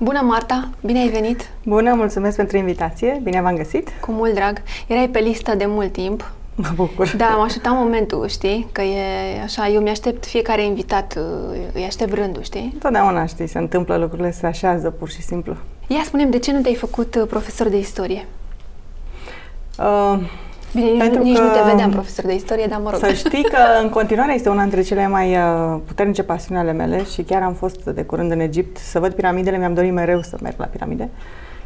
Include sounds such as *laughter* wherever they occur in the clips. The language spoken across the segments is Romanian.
Bună, Marta! Bine ai venit! Bună, mulțumesc pentru invitație, bine v-am găsit! Cu mult drag! Erai pe listă de mult timp. Mă bucur! Da, am așteptat momentul, știi? Că e așa, eu mi-aștept fiecare invitat, îi aștept rândul, știi? Totdeauna, știi, se întâmplă lucrurile, se așează pur și simplu. Ia spunem de ce nu te-ai făcut uh, profesor de istorie? Uh, Bine, nici, nici nu te vedeam profesor de istorie, dar mă rog. Să știi că *laughs* în continuare este una dintre cele mai uh, puternice pasiuni ale mele și chiar am fost de curând în Egipt să văd piramidele, mi-am dorit mereu să merg la piramide.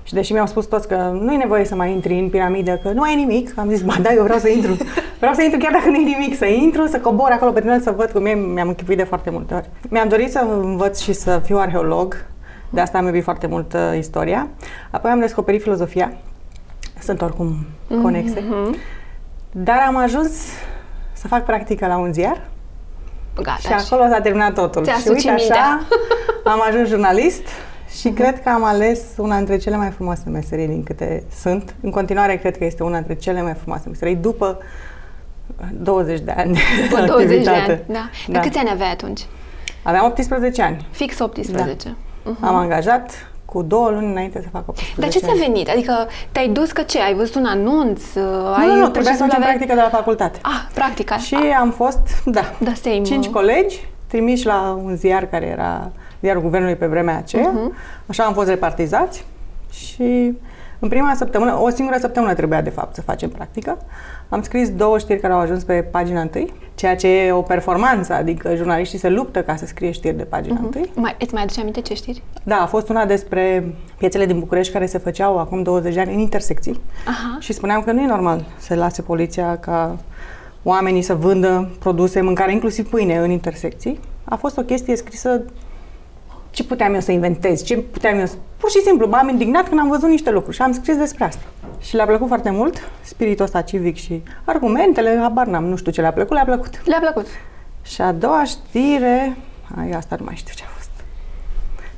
Și deși mi-au spus toți că nu e nevoie să mai intri în piramidă, că nu ai nimic, am zis, ba da, eu vreau să intru. *laughs* Vreau să intru chiar dacă nu e nimic, să intru, să cobor acolo pe tunel, să văd cum e, mi-am închipuit de foarte multe ori. Mi-am dorit să învăț și să fiu arheolog, de asta am iubit foarte mult uh, istoria. Apoi am descoperit filozofia, sunt oricum conexe. Mm-hmm. Dar am ajuns să fac practică la un ziar Gata, și acolo s-a terminat totul. Și uite așa, am ajuns jurnalist și uh-huh. cred că am ales una dintre cele mai frumoase meserii din câte sunt. În continuare cred că este una dintre cele mai frumoase meserii după 20 de ani După 20 de ani, da. da. De câți ani aveai atunci? Aveam 18 ani. Fix 18. Da. Uh-huh. Am angajat cu două luni înainte să fac 18 Dar ce ți-a venit? Adică te-ai dus că ce? Ai văzut un anunț? Nu, ai nu, nu, trebuia să facem avea... practică de la facultate. Ah, practica. Și ah. am fost, *laughs* da, da same. cinci colegi trimiși la un ziar care era ziarul guvernului pe vremea aceea. Uh-huh. Așa am fost repartizați și în prima săptămână, o singură săptămână trebuia de fapt să facem practică. Am scris două știri care au ajuns pe pagina întâi, ceea ce e o performanță, adică jurnaliștii se luptă ca să scrie știri de pagina uh-huh. întâi. Mai, îți mai aduce aminte ce știri? Da, a fost una despre piețele din București care se făceau acum 20 de ani în intersecții Aha. și spuneam că nu e normal să lase poliția ca oamenii să vândă produse, mâncare, inclusiv pâine în intersecții. A fost o chestie scrisă ce puteam eu să inventez, ce puteam eu să... Pur și simplu, m-am indignat când am văzut niște lucruri și am scris despre asta. Și le-a plăcut foarte mult spiritul ăsta civic și argumentele, habar n-am, nu știu ce le-a plăcut, le-a plăcut. Le-a plăcut. Și a doua știre, ai, asta nu mai știu ce a fost.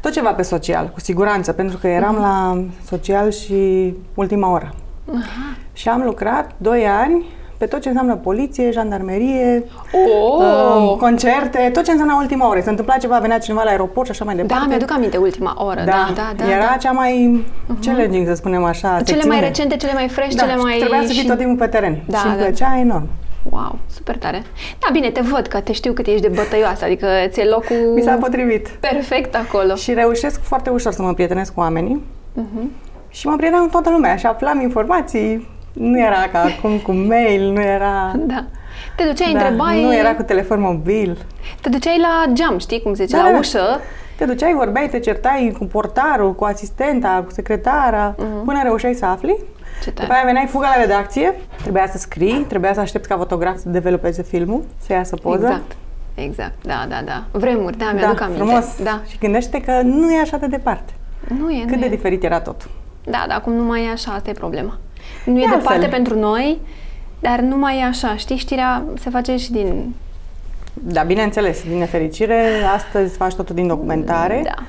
Tot ceva pe social, cu siguranță, pentru că eram uh-huh. la social și ultima oră. Uh-huh. Și am lucrat doi ani pe tot ce înseamnă poliție, jandarmerie, oh! uh, concerte, tot ce înseamnă ultima oră. Se întâmpla ceva, venea cineva la aeroport și așa mai departe. Da, mi-aduc aminte ultima oră. Da, da, da. da Era da. cea mai uh-huh. challenging, să spunem așa. Cele secțiune. mai recente, cele mai fresh, da, cele mai... trebuia să fii și... tot timpul pe teren. Da, și îmi da. plăcea enorm. Wow, super tare. Da, bine, te văd că te știu cât ești de bătăioasă, adică ți-e locul... Mi s-a potrivit. Perfect acolo. Și reușesc foarte ușor să mă prietenesc cu oamenii. Uh-huh. Și mă prieteneam cu toată lumea și aflam informații nu era ca acum cu mail, nu era... Da. Te duceai, da, întrebai... Nu era cu telefon mobil. Te duceai la geam, știi cum se zice, da, la da. ușă. Te duceai, vorbeai, te certai cu portarul, cu asistenta, cu secretara, uh-huh. până reușeai să afli. Ce După aia veneai fuga la redacție, trebuia să scrii, trebuia să aștepți ca fotograf să developeze filmul, să iasă poză. Exact. Exact, da, da, da. Vremuri, da, mi-aduc da, aminte. frumos. Da. Și gândește că nu e așa de departe. Nu e, Cât nu de e. diferit era tot. Da, dar acum nu mai e așa, asta e problema. Nu e, e departe altfel. pentru noi, dar nu mai e așa. Știi, știrea se face și din... Da, bineînțeles, din nefericire, astăzi faci totul din documentare. Da.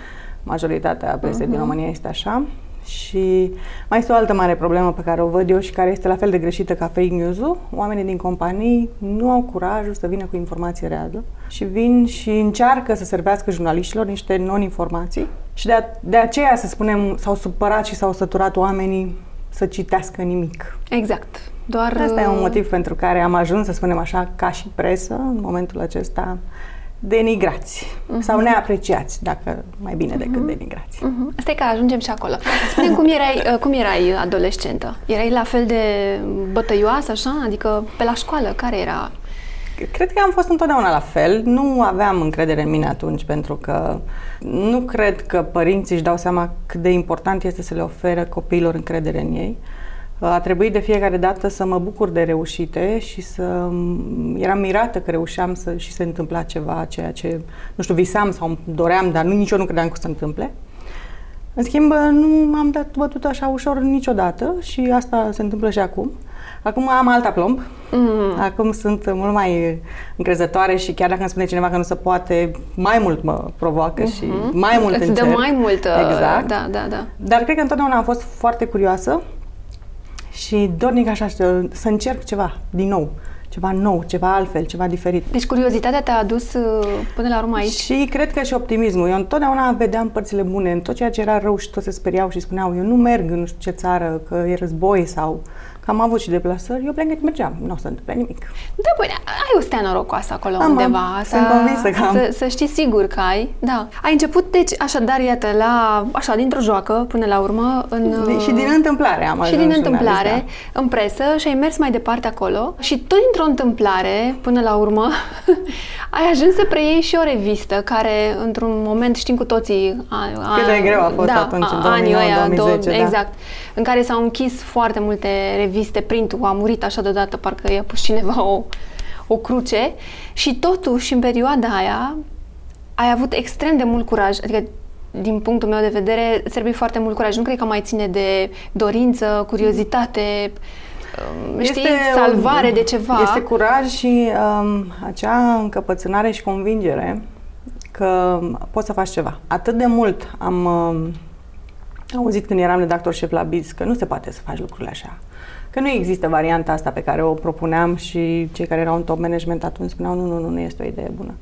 Majoritatea presei uh-huh. din România este așa. Și mai este o altă mare problemă pe care o văd eu și care este la fel de greșită ca fake news-ul. Oamenii din companii nu au curajul să vină cu informație reală și vin și încearcă să servească jurnaliștilor niște non-informații. Și de, a, de aceea, să spunem, s-au supărat și s-au săturat oamenii să citească nimic. Exact. Doar... Asta e un motiv pentru care am ajuns, să spunem așa, ca și presă, în momentul acesta, denigrați uh-huh. sau neapreciați, dacă mai bine decât uh-huh. denigrați. Uh-huh. Asta e că ajungem și acolo. spune cum erai, uh, cum erai adolescentă? Erai la fel de bătăioasă, așa? Adică pe la școală, care era? Cred că am fost întotdeauna la fel. Nu aveam încredere în mine atunci, pentru că nu cred că părinții își dau seama cât de important este să le oferă copiilor încredere în ei. A trebuit de fiecare dată să mă bucur de reușite și să... Eram mirată că reușeam să și se întâmpla ceva, ceea ce, nu știu, visam sau doream, dar nu, nici eu nu credeam că se întâmple. În schimb, nu am dat bătut așa ușor niciodată și asta se întâmplă și acum. Acum am alt aplomb. Mm. Acum sunt mult mai încrezătoare și chiar dacă îmi spune cineva că nu se poate, mai mult mă provoacă mm-hmm. și mai mult Îți încerc. dă mai mult. Exact. Da, da, da. Dar cred că întotdeauna am fost foarte curioasă și dornic așa să, să încerc ceva din nou. ceva nou, ceva altfel, ceva diferit. Deci curiozitatea te-a adus uh, până la urmă aici? Și cred că și optimismul. Eu întotdeauna vedeam părțile bune în tot ceea ce era rău și toți se speriau și spuneau eu nu merg în nu știu ce țară, că e război sau că am avut și deplasări, eu plec mergeam, nu o să întâmple nimic. Da, păi, ai o stea norocoasă acolo am, undeva. Am, sunt convinsă că am. Să, să știi sigur că ai, da. Ai început, deci, așadar, iată, la, așa, dintr-o joacă, până la urmă, în... De, și din întâmplare am Și din întâmplare, da. în presă, și ai mers mai departe acolo și tot dintr-o întâmplare, până la urmă, *laughs* ai ajuns să preiei și o revistă care, într-un moment, știm cu toții... A, a, Cât de greu a fost da, atunci, în 2009-2010, da. Exact. În care s-au închis foarte multe reviste reviste, printul a murit așa deodată, parcă i-a pus cineva o, o cruce și totuși în perioada aia ai avut extrem de mult curaj, adică din punctul meu de vedere, trebuie foarte mult curaj. Nu cred că mai ține de dorință, curiozitate, um, este știi, salvare de ceva. Este curaj și um, acea încăpățânare și convingere că poți să faci ceva. Atât de mult am uh, auzit când eram redactor șef la BIS că nu se poate să faci lucrurile așa că nu există varianta asta pe care o propuneam și cei care erau în top management atunci spuneau nu, nu, nu, nu este o idee bună.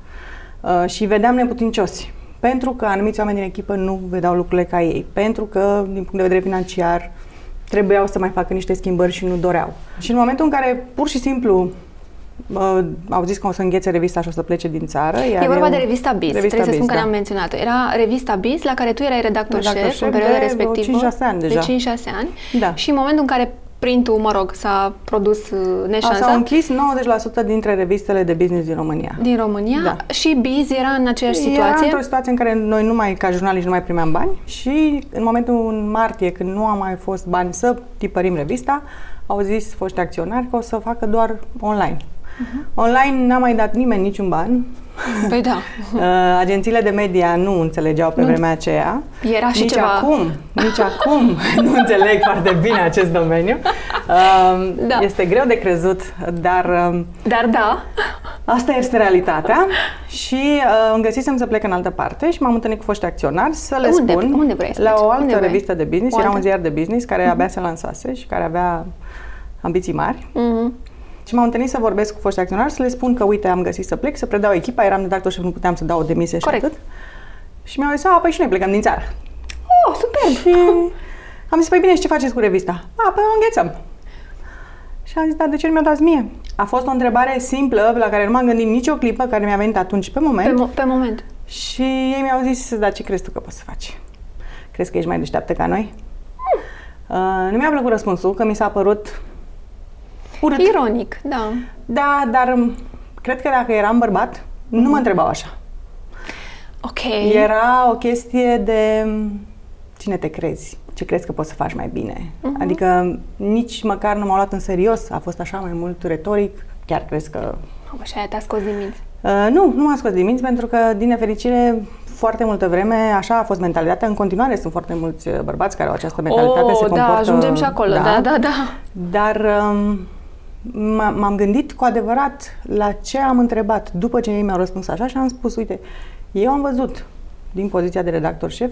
Uh, și vedeam neputincioși. Pentru că anumiți oameni din echipă nu vedeau lucrurile ca ei. Pentru că, din punct de vedere financiar, trebuiau să mai facă niște schimbări și nu doreau. Și în momentul în care, pur și simplu, uh, au zis că o să înghețe revista și o să plece din țară. Iar e vorba eu, de revista BIS, revista trebuie să spun da. că ne-am menționat Era revista BIS la care tu erai redactor, redactor șef, șef în perioada respectivă. 5-6 ani deja. De 5-6 ani. Da. Și în momentul în care printul, mă rog, s-a produs uh, neșansa. S-au închis 90% dintre revistele de business din România. Din România? Da. Și Biz era în aceeași situație? Era într-o situație în care noi nu mai, ca jurnaliști, nu mai primeam bani și în momentul în martie, când nu a mai fost bani să tipărim revista, au zis foști acționari că o să facă doar online. Uh-huh. Online n-a mai dat nimeni niciun ban. Păi da. *laughs* Uh, agențiile de media nu înțelegeau pe nu, vremea aceea. Era și nici ceva... acum, nici *laughs* acum nu înțeleg foarte bine acest domeniu. Uh, da. Este greu de crezut, dar... Uh, dar da. Asta este realitatea și uh, îmi găsisem să plec în altă parte și m-am întâlnit cu foști acționari să le unde, spun unde vrei la o altă revistă de business, era un ziar de business care uh-huh. abia se lansase și care avea ambiții mari. Uh-huh. Și m-am întâlnit să vorbesc cu foști acționari, să le spun că, uite, am găsit să plec, să predau echipa, eram redactor și nu puteam să dau o demisie și atât. Și mi-au zis, a, păi și noi plecăm din țară. Oh, super! Și am zis, păi bine, și ce faceți cu revista? A, păi o înghețăm. Și am zis, dar de ce nu mi-o dați mie? A fost o întrebare simplă la care nu m-am gândit nicio clipă, care mi-a venit atunci pe moment. Pe, mo- pe moment. Și ei mi-au zis, dar ce crezi tu că poți să faci? Crezi că ești mai deșteaptă ca noi? Mm. Uh, nu mi-a plăcut răspunsul, că mi s-a părut urât. Ironic, da. Da, dar um, cred că dacă eram bărbat, mm-hmm. nu mă mhm. întrebau așa. Ok. Era o chestie de um, cine te crezi, ce crezi că poți să faci mai bine. Uh-huh. Adică nici măcar nu m-au luat în serios, a fost așa mai mult retoric, chiar crezi că... Și aia te-a scos din minți? Uh, nu, nu m-a scos din minți pentru că, din nefericire, foarte multă vreme așa a fost mentalitatea. În continuare sunt foarte mulți uh, bărbați care au această mentalitate, oh, se da, comportă... da, ajungem și acolo, da, da, da. da. Dar... Um, m-am gândit cu adevărat la ce am întrebat după ce ei mi-au răspuns așa și am spus, uite, eu am văzut din poziția de redactor șef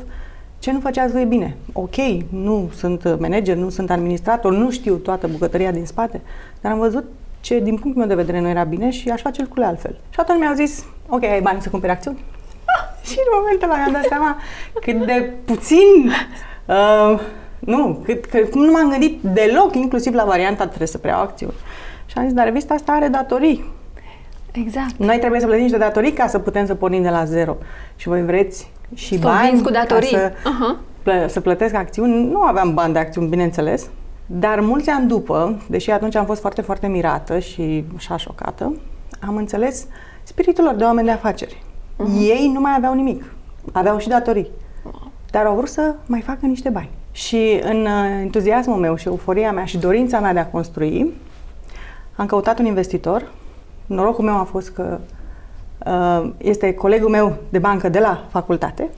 ce nu făceați voi bine. Ok, nu sunt manager, nu sunt administrator, nu știu toată bucătăria din spate, dar am văzut ce din punctul meu de vedere nu era bine și aș face lucrurile altfel. Și atunci mi-au zis, ok, ai bani să cumperi acțiuni? Ah, *laughs* și în momentul ăla mi-am dat seama cât de puțin uh, nu, cât, că, cum nu m-am gândit deloc, inclusiv la varianta trebuie să preiau acțiuni. Și am zis, dar revista asta are datorii. Exact. Noi trebuie să plătim niște datorii ca să putem să pornim de la zero. Și voi vreți și să bani cu datorii. Ca să, uh-huh. să plătesc acțiuni. Nu aveam bani de acțiuni, bineînțeles, dar mulți ani după, deși atunci am fost foarte, foarte mirată și așa șocată, am înțeles spiritul lor de oameni de afaceri. Uh-huh. Ei nu mai aveau nimic. Aveau și datorii. Dar au vrut să mai facă niște bani. Și în uh, entuziasmul meu și euforia mea și dorința mea de a construi, am căutat un investitor. Norocul meu a fost că uh, este colegul meu de bancă de la facultate,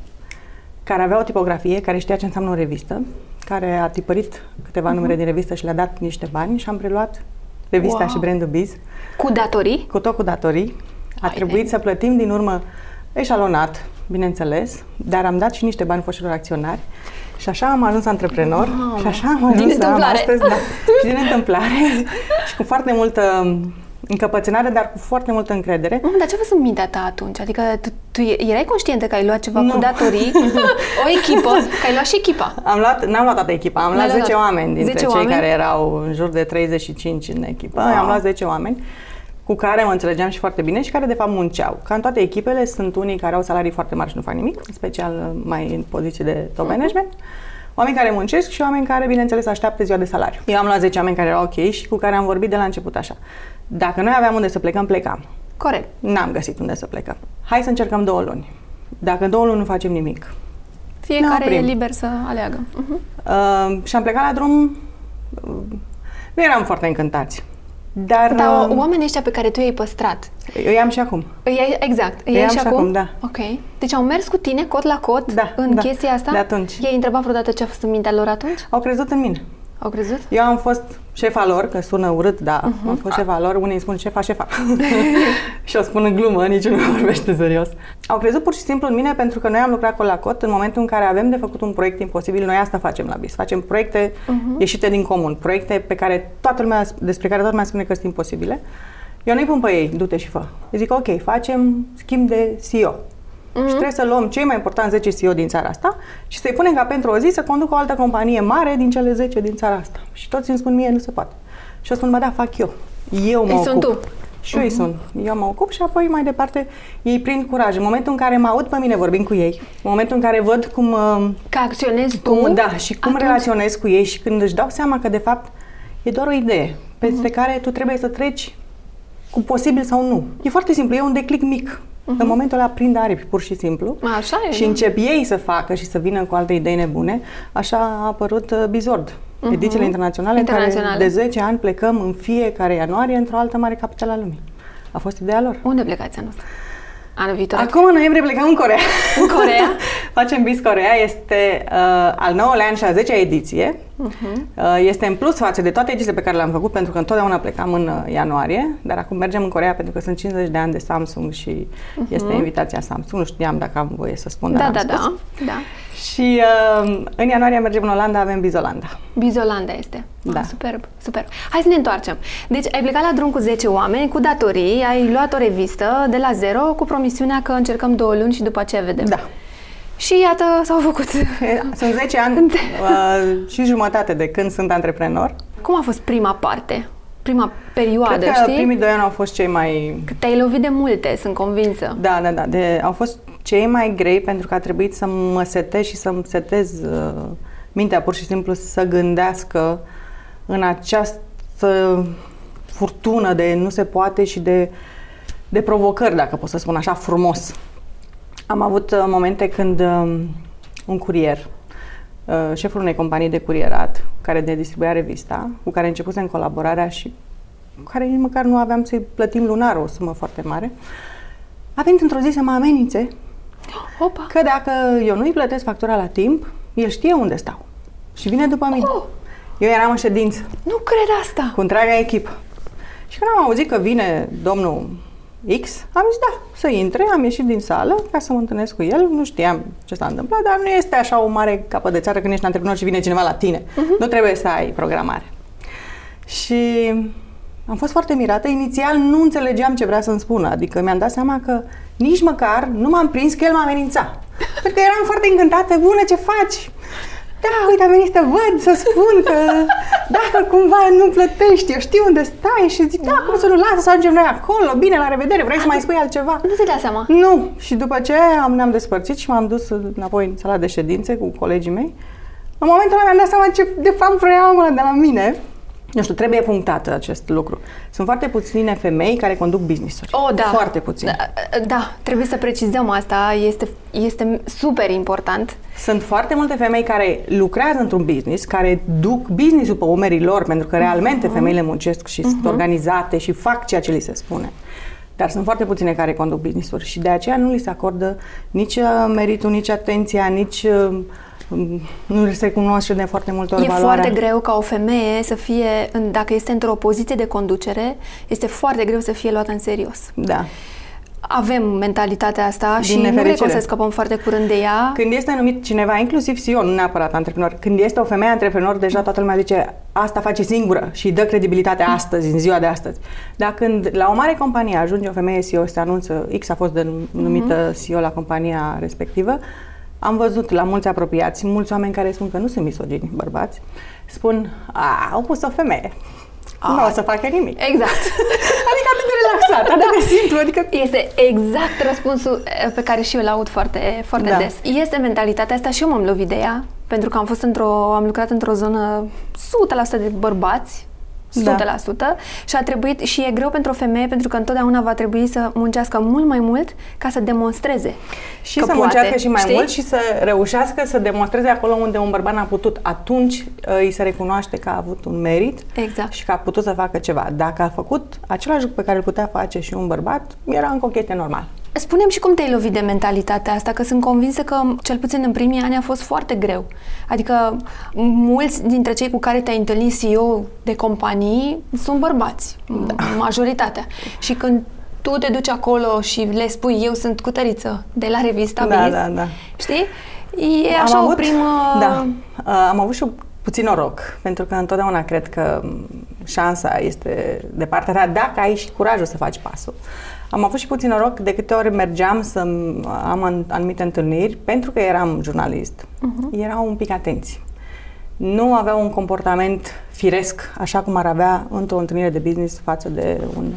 care avea o tipografie, care știa ce înseamnă o revistă, care a tipărit câteva uh-huh. numere din revistă și le-a dat niște bani și am preluat revista wow. și brandul Biz. Cu datorii? Cu tot cu datorii. A Hai trebuit de. să plătim din urmă eșalonat, bineînțeles, dar am dat și niște bani foștilor acționari. Și așa am ajuns antreprenor wow. și așa am ajuns din întâmplare. astăzi, da, *laughs* și din întâmplare și cu foarte multă încăpățânare, dar cu foarte multă încredere. Mm, dar ce a fost în mintea ta atunci? Adică tu, tu erai conștientă că ai luat ceva nu. cu datorii, *laughs* o echipă, că ai luat și echipa. Am luat, n-am luat toată echipa, am luat 10 oameni dintre 10 cei oameni? care erau în jur de 35 în echipă. Wow. Am luat 10 oameni cu care mă înțelegeam și foarte bine și care de fapt munceau. Ca în toate echipele sunt unii care au salarii foarte mari și nu fac nimic, în special mai în poziții de top mhm. management. Oameni care muncesc și oameni care, bineînțeles, așteaptă ziua de salariu. Eu am luat 10 oameni care erau ok și cu care am vorbit de la început așa. Dacă noi aveam unde să plecăm, plecam. Corect. N-am găsit unde să plecăm. Hai să încercăm două luni. Dacă în două luni nu facem nimic, fiecare e liber să aleagă. Uh-huh. Uh, și am plecat la drum. Uh, nu eram foarte încântați. Dar, Dar uh, oamenii ăștia pe care tu i-ai păstrat. Îi am și acum. Îi ai, exact. Îi, îi ai am și acum? acum, da. Ok. Deci au mers cu tine cot la cot da, în da, chestia asta? De atunci. I-ai întrebat vreodată ce a fost în mintea lor atunci? Au crezut în mine. Au crezut? Eu am fost șefa lor, că sună urât, da, uh-huh. am fost șefa lor, unii îmi spun șefa, șefa. *laughs* și o spun în glumă, niciunul nu vorbește serios. Au crezut pur și simplu în mine pentru că noi am lucrat cu la cot în momentul în care avem de făcut un proiect imposibil, noi asta facem la BIS. Facem proiecte uh-huh. ieșite din comun, proiecte pe care toată lumea, despre care toată lumea spune că sunt imposibile. Eu nu-i pun pe ei, du-te și fă. Eu zic, ok, facem schimb de CEO. Mm-hmm. Și trebuie să luăm cei mai importanti 10 CEO din țara asta și să-i punem ca pentru o zi să conducă o altă companie mare din cele 10 din țara asta. Și toți îmi spun mie, nu se poate. Și eu spun, bă, da, fac eu. Eu mă Ei ocup. sunt tu. Și eu uh-huh. îi sun. Eu mă ocup și apoi mai departe ei prind curaj. În momentul în care mă aud pe mine vorbind cu ei, în momentul în care văd cum... Uh, că acționezi cum, tu? Da, și cum atunci... relaționez cu ei și când își dau seama că de fapt e doar o idee peste uh-huh. care tu trebuie să treci cu posibil sau nu. E foarte simplu, e un declic mic. Uh-huh. În momentul ăla prind aripi, pur și simplu. Așa e. Și da. încep ei să facă și să vină cu alte idei nebune. Așa a apărut uh, Bizord. Uh-huh. Edițiile internaționale, internaționale, în care de 10 ani plecăm în fiecare ianuarie într-o altă mare capitală a lumii. A fost ideea lor. Unde plecați anul ăsta? Anul viitor? Acum, în noiembrie, plecăm în Corea. În Corea? *laughs* Facem BIS Corea. Este uh, al 9-lea an și a 10-a ediție. Uh-huh. Uh, este în plus față de toate edițiile pe care le-am făcut, pentru că întotdeauna plecam în uh, ianuarie, dar acum mergem în Corea pentru că sunt 50 de ani de Samsung și uh-huh. este invitația Samsung. Nu știam dacă am voie să spun, da, dar da, am da, spus. da, da. Și uh, în ianuarie mergem în Olanda, avem Bizolanda. Bizolanda este. Da. Ah, superb, superb. Hai să ne întoarcem. Deci ai plecat la drum cu 10 oameni, cu datorii, ai luat o revistă de la zero cu promisiunea că încercăm două luni și după aceea vedem. Da. Și iată, s-au făcut. Sunt 10 ani *laughs* uh, și jumătate de când sunt antreprenor. Cum a fost prima parte? Prima perioadă, Cred că știi? primii doi ani au fost cei mai... Că te-ai lovit de multe, sunt convinsă. Da, da, da. De, au fost cei mai grei pentru că a trebuit să mă setez și să-mi setez uh, mintea pur și simplu să gândească în această furtună de nu se poate și de, de provocări, dacă pot să spun așa frumos. Am avut uh, momente când uh, un curier, uh, șeful unei companii de curierat, care ne distribuia revista, cu care începusem colaborarea și cu care nici măcar nu aveam să-i plătim lunar o sumă foarte mare, a venit într-o zi să mă amenințe Opa. că dacă eu nu-i plătesc factura la timp, el știe unde stau. Și vine după mine. Oh. Eu eram în ședință. Nu cred asta. Cu întreaga echipă. Și când am auzit că vine domnul X, am zis da, să intre, am ieșit din sală ca să mă întâlnesc cu el, nu știam ce s-a întâmplat, dar nu este așa o mare capă de țară când ești antreprenor și vine cineva la tine. Uh-huh. Nu trebuie să ai programare. Și am fost foarte mirată. Inițial nu înțelegeam ce vrea să-mi spună, adică mi-am dat seama că nici măcar nu m-am prins că el m-a amenințat. Pentru că eram foarte încântată, bună, ce faci? Da, uite, am venit să văd, să spun că dacă cumva nu plătești, eu știu unde stai și zic, da, cum să nu lasă să ajungem noi acolo, bine, la revedere, vrei să mai spui altceva? Nu ți-ai dat seama? Nu. Și după ce am, ne-am despărțit și m-am dus înapoi în sala de ședințe cu colegii mei, în momentul ăla mi-am dat seama ce de fapt vreau ăla de la mine. Nu știu, trebuie punctat acest lucru. Sunt foarte puține femei care conduc business-uri. Oh, da. Foarte puține. Da, da, trebuie să precizăm asta, este, este super important. Sunt foarte multe femei care lucrează într-un business, care duc business-ul pe umerii lor, pentru că realmente uh-huh. femeile muncesc și uh-huh. sunt organizate și fac ceea ce li se spune. Dar sunt foarte puține care conduc business-uri și de aceea nu li se acordă nici uh, meritul, nici atenția, nici uh, nu se cunoaște de foarte multe ori E valoarea. foarte greu ca o femeie să fie, în, dacă este într-o poziție de conducere, este foarte greu să fie luată în serios. Da. avem mentalitatea asta Din și nu nefericire. cred că o să scăpăm foarte curând de ea. Când este numit cineva, inclusiv CEO, nu neapărat antreprenor, când este o femeie antreprenor, deja toată lumea zice asta face singură și îi dă credibilitate astăzi, în ziua de astăzi. Dar când la o mare companie ajunge o femeie CEO, se anunță, X a fost numită CEO la compania respectivă, am văzut la mulți apropiați, mulți oameni care spun că nu sunt misogini, bărbați, spun, a, au pus o femeie. Nu o să facă nimic. Exact. *laughs* Adică atât de relaxat, atât de simplu, adică Este exact răspunsul eh, pe care și eu îl aud foarte, foarte Da. des. Este mentalitatea asta și eu m-am lovit de ea, pentru că am fost într-o, am lucrat într-o zonă 100% de bărbați, 100% Da. și a trebuit și e greu pentru o femeie pentru că întotdeauna va trebui să muncească mult mai mult ca să demonstreze Și că să poate, muncească și mai știi? mult și să reușească să demonstreze acolo unde un bărbat n-a putut. Atunci uh, îi se recunoaște că a avut un merit Exact. și că a putut să facă ceva. Dacă a făcut același lucru pe care îl putea face și un bărbat, era încă o chestie normal. Spunem și cum te-ai lovit de mentalitatea asta, că sunt convinsă că, cel puțin în primii ani, a fost foarte greu. Adică, mulți dintre cei cu care te-ai întâlnit CEO de companii sunt bărbați, da. majoritatea. Și când tu te duci acolo și le spui, eu sunt cutăriță de la revista Da, Biz, da, da. știi? E așa o primă... Da, uh, am avut și puțin noroc, pentru că întotdeauna cred că m, șansa este de partea ta dacă ai și curajul să faci pasul. Am avut și puțin noroc de câte ori mergeam să am an- anumite întâlniri, pentru că eram jurnalist, uh-huh. erau un pic atenți. Nu aveau un comportament firesc, așa cum ar avea într-o întâlnire de business față de un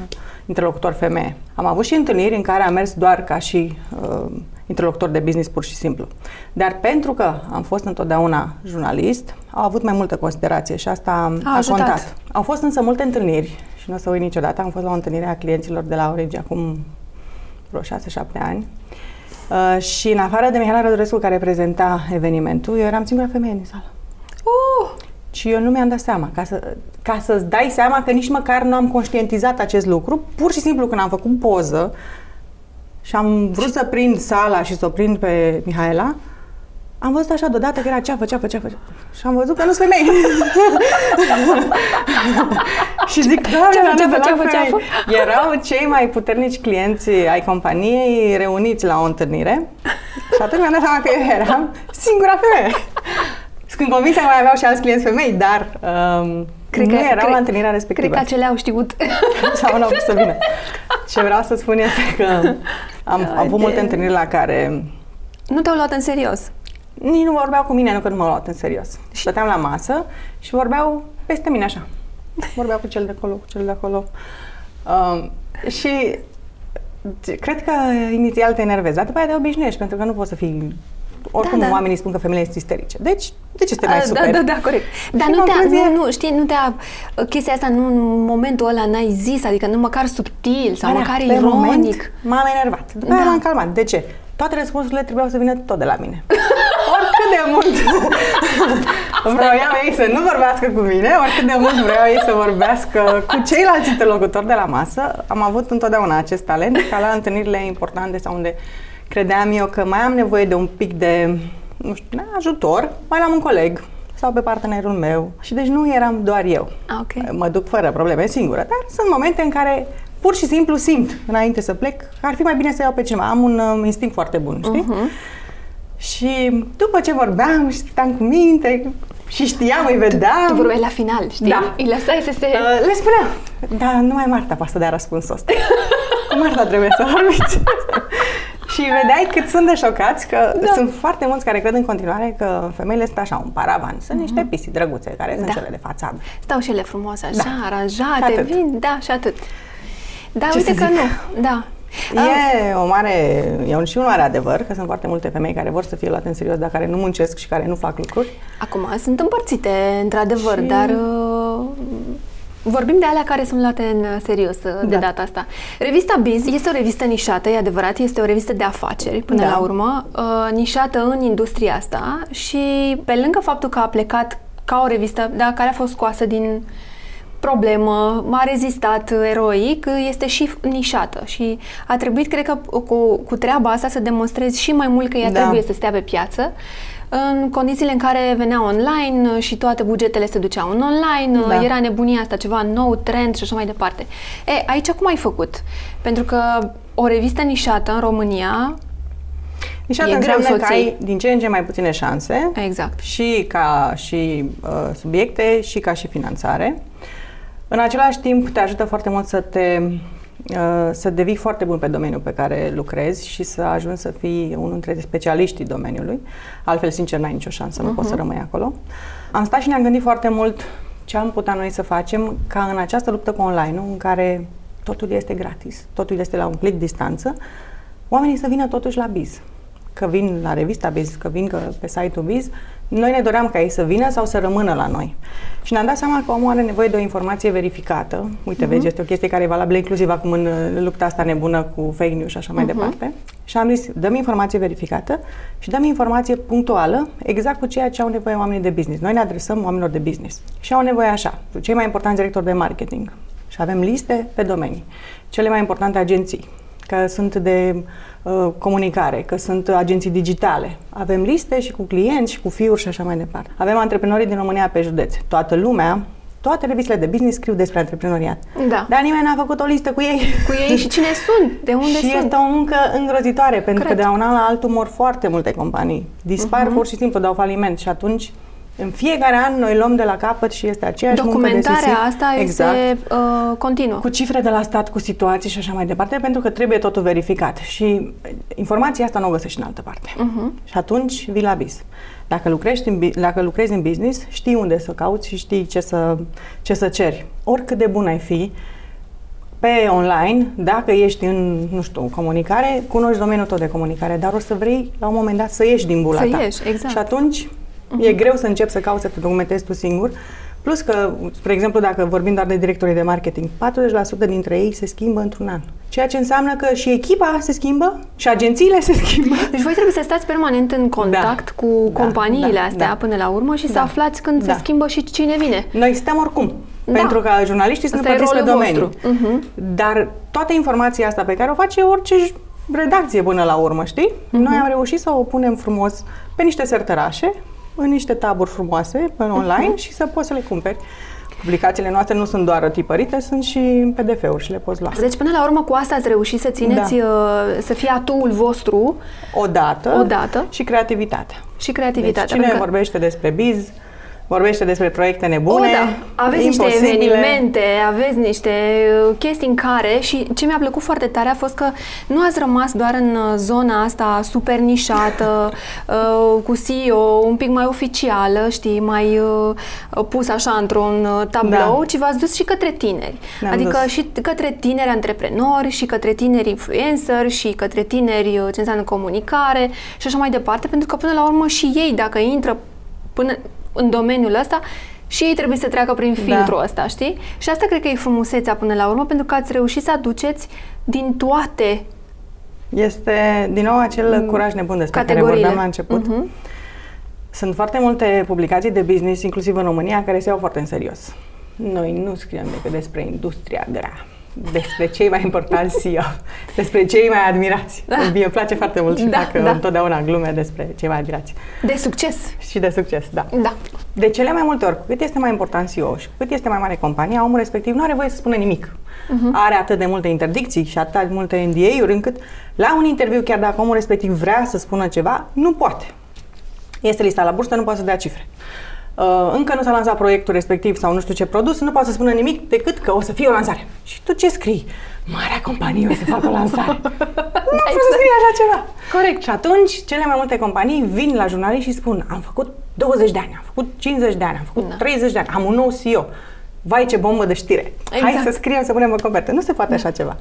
interlocutor femeie. Am avut și întâlniri în care am mers doar ca și uh, interlocutor de business pur și simplu. Dar pentru că am fost întotdeauna jurnalist, au avut mai multă considerație și asta a, a ajutat. contat. Au fost însă multe întâlniri și nu o să uit niciodată. Am fost la o întâlnire a clienților de la Origi acum vreo 6-7 ani. Uh, și în afară de Mihaela Rădurescu care prezenta evenimentul, eu eram singura femeie din sală. Uh, Și eu nu mi-am dat seama. Ca, să, ca să-ți dai seama că nici măcar nu am conștientizat acest lucru, pur și simplu când am făcut poză și am vrut să prind sala și să o prind pe Mihaela, am văzut așa deodată că era ceafă, ceafă, ceafă. Și am văzut că nu sunt femei. *laughs* și zic, doamne, Ceafă, dar nu ceafă, sunt ceafă, femei." ceafă. Erau cei mai puternici clienți ai companiei reuniți la o întâlnire și atunci mi-am dat seama că eu eram singura femeie. Sunt convinsă că mai aveau și alți clienți femei, dar um, Cred nu că- erau cred- la întâlnirea respectivă. cred că acele au știut. *laughs* Sau nu au pus să vină. Ce vreau să spun este că am Ai avut de- multe întâlniri la care nu te-au luat în serios. nici nu vorbeau cu mine, nu că nu m-au luat în serios. Și stăteam la masă și vorbeau peste mine așa. Vorbeau cu cel de acolo, cu cel de acolo. Um, și cred că inițial te enervezi, dar după aia te obișnuiești, pentru că nu poți să fii... Oricum Da, da. oamenii spun că femeile sunt isterice. Deci, de ce să te mai A, superi? Da, da, da, corect. Dar Și nu în te-a, concluzie- nu, nu, știi, nu te-a, chestia asta nu în momentul ăla n-ai zis, adică nu măcar subtil sau Alea, măcar pe ironic. moment m-am enervat. După aia Da. m-am calmat. De ce? Toate răspunsurile trebuiau să vină tot de la mine. *laughs* Oricât de mult *laughs* vreau ei să nu vorbească cu mine, oricât de mult vreau ei să vorbească cu ceilalți interlocutori de la masă, am avut întotdeauna acest talent ca la întâlnirile importante sau unde credeam eu că mai am nevoie de un pic de, nu știu, ajutor, mai am un coleg sau pe partenerul meu. Și deci nu eram doar eu. Ah, ok. Mă duc fără probleme singură, dar sunt momente în care pur și simplu simt înainte să plec că ar fi mai bine să iau pe cineva. Am un um, instinct foarte bun, știi? Mhm. Și după ce vorbeam și stăteam cu minte și știam, îi vedeam. Tu vorbeai la final, știi? Da. Îi lăsai să se... Uh, le spuneam, dar numai Marta poate să dea răspunsul ăsta. Cu *laughs* Marta trebuie să vorbiți. Și vedeai cât sunt de șocați că Da. da. sunt foarte mulți care cred în continuare că femeile sunt așa, un paravan. Sunt niște pisi drăguțe care sunt Da. cele de fațadă. Stau și ele frumoase, așa, Da. aranjate, Și atât. vin, da, și atât. Dar Ce uite să că zic? nu, da. Ah, E o mare, e un, și un mare adevăr că sunt foarte multe femei care vor să fie luate în serios, dar care nu muncesc și care nu fac lucruri. Acum sunt împărțite, într-adevăr, Și- dar uh, vorbim de alea care sunt luate în serios uh, de Da. data asta. Revista Biz este o revistă nișată, e adevărat, este o revistă de afaceri până Da. la urmă, uh, nișată în industria asta și pe lângă faptul că a plecat ca o revistă, da, care a fost scoasă din problemă, a rezistat uh, eroic, uh, este și nișată și a trebuit, cred că, cu, cu treaba asta să demonstrezi și mai mult că ea Da. trebuie să stea pe piață, în condițiile în care venea online și toate bugetele se duceau în online, Da. era nebunia asta, ceva nou, trend și așa mai departe. E, aici cum ai făcut? Pentru că o revistă nișată în România, Deci E asta greu înseamnă să o că ții. ai din ce în ce mai puține șanse exact. și ca și uh, subiecte și ca și finanțare. În același timp te ajută foarte mult să te uh, să devii foarte bun pe domeniul pe care lucrezi și să ajungi să fii unul dintre specialiștii domeniului. Altfel, sincer, n-ai nicio șansă, nu poți să rămâi acolo. Am stat și ne-am gândit foarte mult ce am putea noi să facem ca în această luptă cu online în care totul este gratis, totul este la un click distanță, oamenii să vină totuși la biz. Că vin la revista Biz, că vin că pe site-ul Biz, noi ne doream ca ei să vină sau să rămână la noi. Și ne-am dat seama că omul are nevoie de o informație verificată. Uite, uh-huh. vezi, este o chestie care e valabilă inclusiv acum în uh, lupta asta nebună cu fake news și așa mai Mhm. departe. Și am zis, dăm informație verificată și dăm informație punctuală, exact cu ceea ce au nevoie oamenii de business. Noi ne adresăm oamenilor de business. Și au nevoie așa, cu cei mai importanți directori de marketing. Și avem liste pe domenii. Cele mai importante agenții, că sunt de uh, comunicare, că sunt agenții digitale. Avem liste și cu clienți și cu fiuri și așa mai departe. Avem antreprenorii din România pe județ. Toată lumea, toate revistele de business scriu despre antreprenoriat. Da. Dar nimeni n-a făcut o listă cu ei. Cu ei și cine *laughs* sunt? De unde și sunt? este o muncă îngrozitoare, pentru Cred. că de la un an la altul mor foarte multe companii. Dispar Mhm. pur și simplu, dau faliment și atunci în fiecare an noi luăm de la capăt și este aceeași muncă de Documentarea sisif. asta exact. este uh, continuă. Cu cifre de la stat, cu situații și așa mai departe, pentru că trebuie totul verificat. Și informația asta nu o găsești în altă parte. Uh-huh. Și atunci vii la bis. Dacă lucrezi, în, bi- dacă lucrezi în business, știi unde să cauți și știi ce să, ce să ceri. Oricât de bun ai fi, pe online, dacă ești în, nu știu, comunicare, cunoști domeniul tot de comunicare, dar o să vrei la un moment dat să ieși din bula Să ta. ieși, exact. Și atunci e greu să începi să cauți, să te documentezi tu singur. Plus că, spre exemplu, dacă vorbim doar de directorii de marketing, 40% dintre ei se schimbă într-un an. Ceea ce înseamnă că și echipa se schimbă și agențiile se schimbă. Deci voi trebuie să stați permanent în contact cu Da, companiile da, astea da. până la urmă și să Da. aflați când Da. se schimbă și cine vine. Noi stăm oricum. Da. Pentru că jurnaliștii sunt Asta e împărțiți pe rolul domenii. vostru. Mhm. Dar toată informația asta pe care o face orice j- redacție până la urmă, știi? Mhm. Noi am reușit să o punem frumos pe niște sertărașe, în niște taburi frumoase, pe online Mhm. și să poți să le cumperi. Publicațiile noastre nu sunt doar tipărite, sunt și în PDF-uri și le poți lua. Deci până la urmă cu asta ați reușit să țineți, Da. uh, să fie atuul vostru Odată, Odată. și creativitatea. și creativitatea. Deci cine pentru că- vorbește despre biz, vorbește despre proiecte nebune, O, da. Aveți niște imposibile. evenimente, aveți niște uh, chestii în care și ce mi-a plăcut foarte tare a fost că nu ați rămas doar în uh, zona asta super nișată, *laughs* uh, cu CEO un pic mai oficială, știi, mai uh, pus așa într-un uh, tablou, Da. ci v-ați dus și către tineri. Ne-am adică dus. și către tineri antreprenori și către tineri influencer și către tineri uh, ce înseamnă comunicare și așa mai departe, pentru că până la urmă și ei, dacă intră până în domeniul ăsta, și ei trebuie să treacă prin filtrul ăsta, știi? Și asta cred că e frumusețea până la urmă, pentru că ați reușit să aduceți din toate Este, din nou, acel curaj nebun despre care categoriile. vorbeam la început. Mhm. Sunt foarte multe publicații de business, inclusiv în România, care se iau foarte în serios. Noi nu scriem decât despre industria grea, despre cei mai importanți CEO, despre cei mai admirați. Da. Mie îmi place foarte mult și Da, fac da. întotdeauna glume despre cei mai admirați. De succes! Și de succes, da. Da. De cele mai multe ori, cu cât este mai important CEO și cu cât este mai mare compania, omul respectiv nu are voie să spună nimic. Uh-huh. Are atât de multe interdicții și atât de multe NDA-uri încât la un interviu, chiar dacă omul respectiv vrea să spună ceva, nu poate. Este listat la bursă, nu poate să dea cifre. Uh, încă nu s-a lansat proiectul respectiv sau nu știu ce produs, nu poate să spună nimic decât că o să fie o lansare. Și tu ce scrii? Marea companie o să facă o lansare. *laughs* nu poți să scrii așa ceva. Corect. Și atunci, cele mai multe companii vin la jurnaliști și spun am făcut 20 de ani, am făcut 50 de ani, am făcut Da. 30 de ani, am un nou CEO. Vai ce bombă de știre. Hai Exact. să scriem, să punem pe copertă. Nu se poate așa ceva.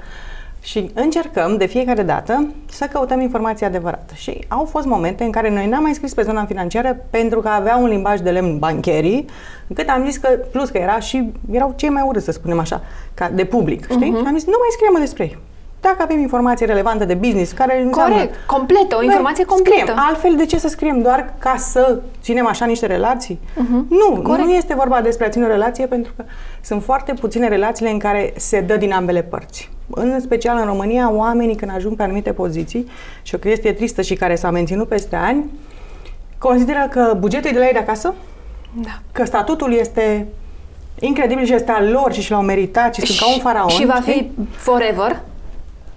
Și încercăm de fiecare dată să căutăm informații adevărată. Și au fost momente în care noi n-am mai scris pe zona financiară pentru că avea un limbaj de lemn bancherii, încât am zis că, plus că era și, erau cei mai urâți, să spunem așa, ca de public, știi? Mhm. Și am zis, nu mai scriem despre ei. Dacă avem informații relevante de business, care înseamnă... Corect. Completă, o Noi informație completă. Scriem. Altfel, de ce să scriem? Doar ca să ținem așa niște relații? Mhm. Nu, Corect. nu este vorba despre a ține o relație, pentru că sunt foarte puține relațiile în care se dă din ambele părți. În special în România, oamenii când ajung pe anumite poziții, și o chestie tristă și care s-a menținut peste ani, consideră că bugetul e de la ei de acasă, Da. că statutul este incredibil și este al lor și și l-au meritat și sunt ca un faraon. Și va știi? fi forever?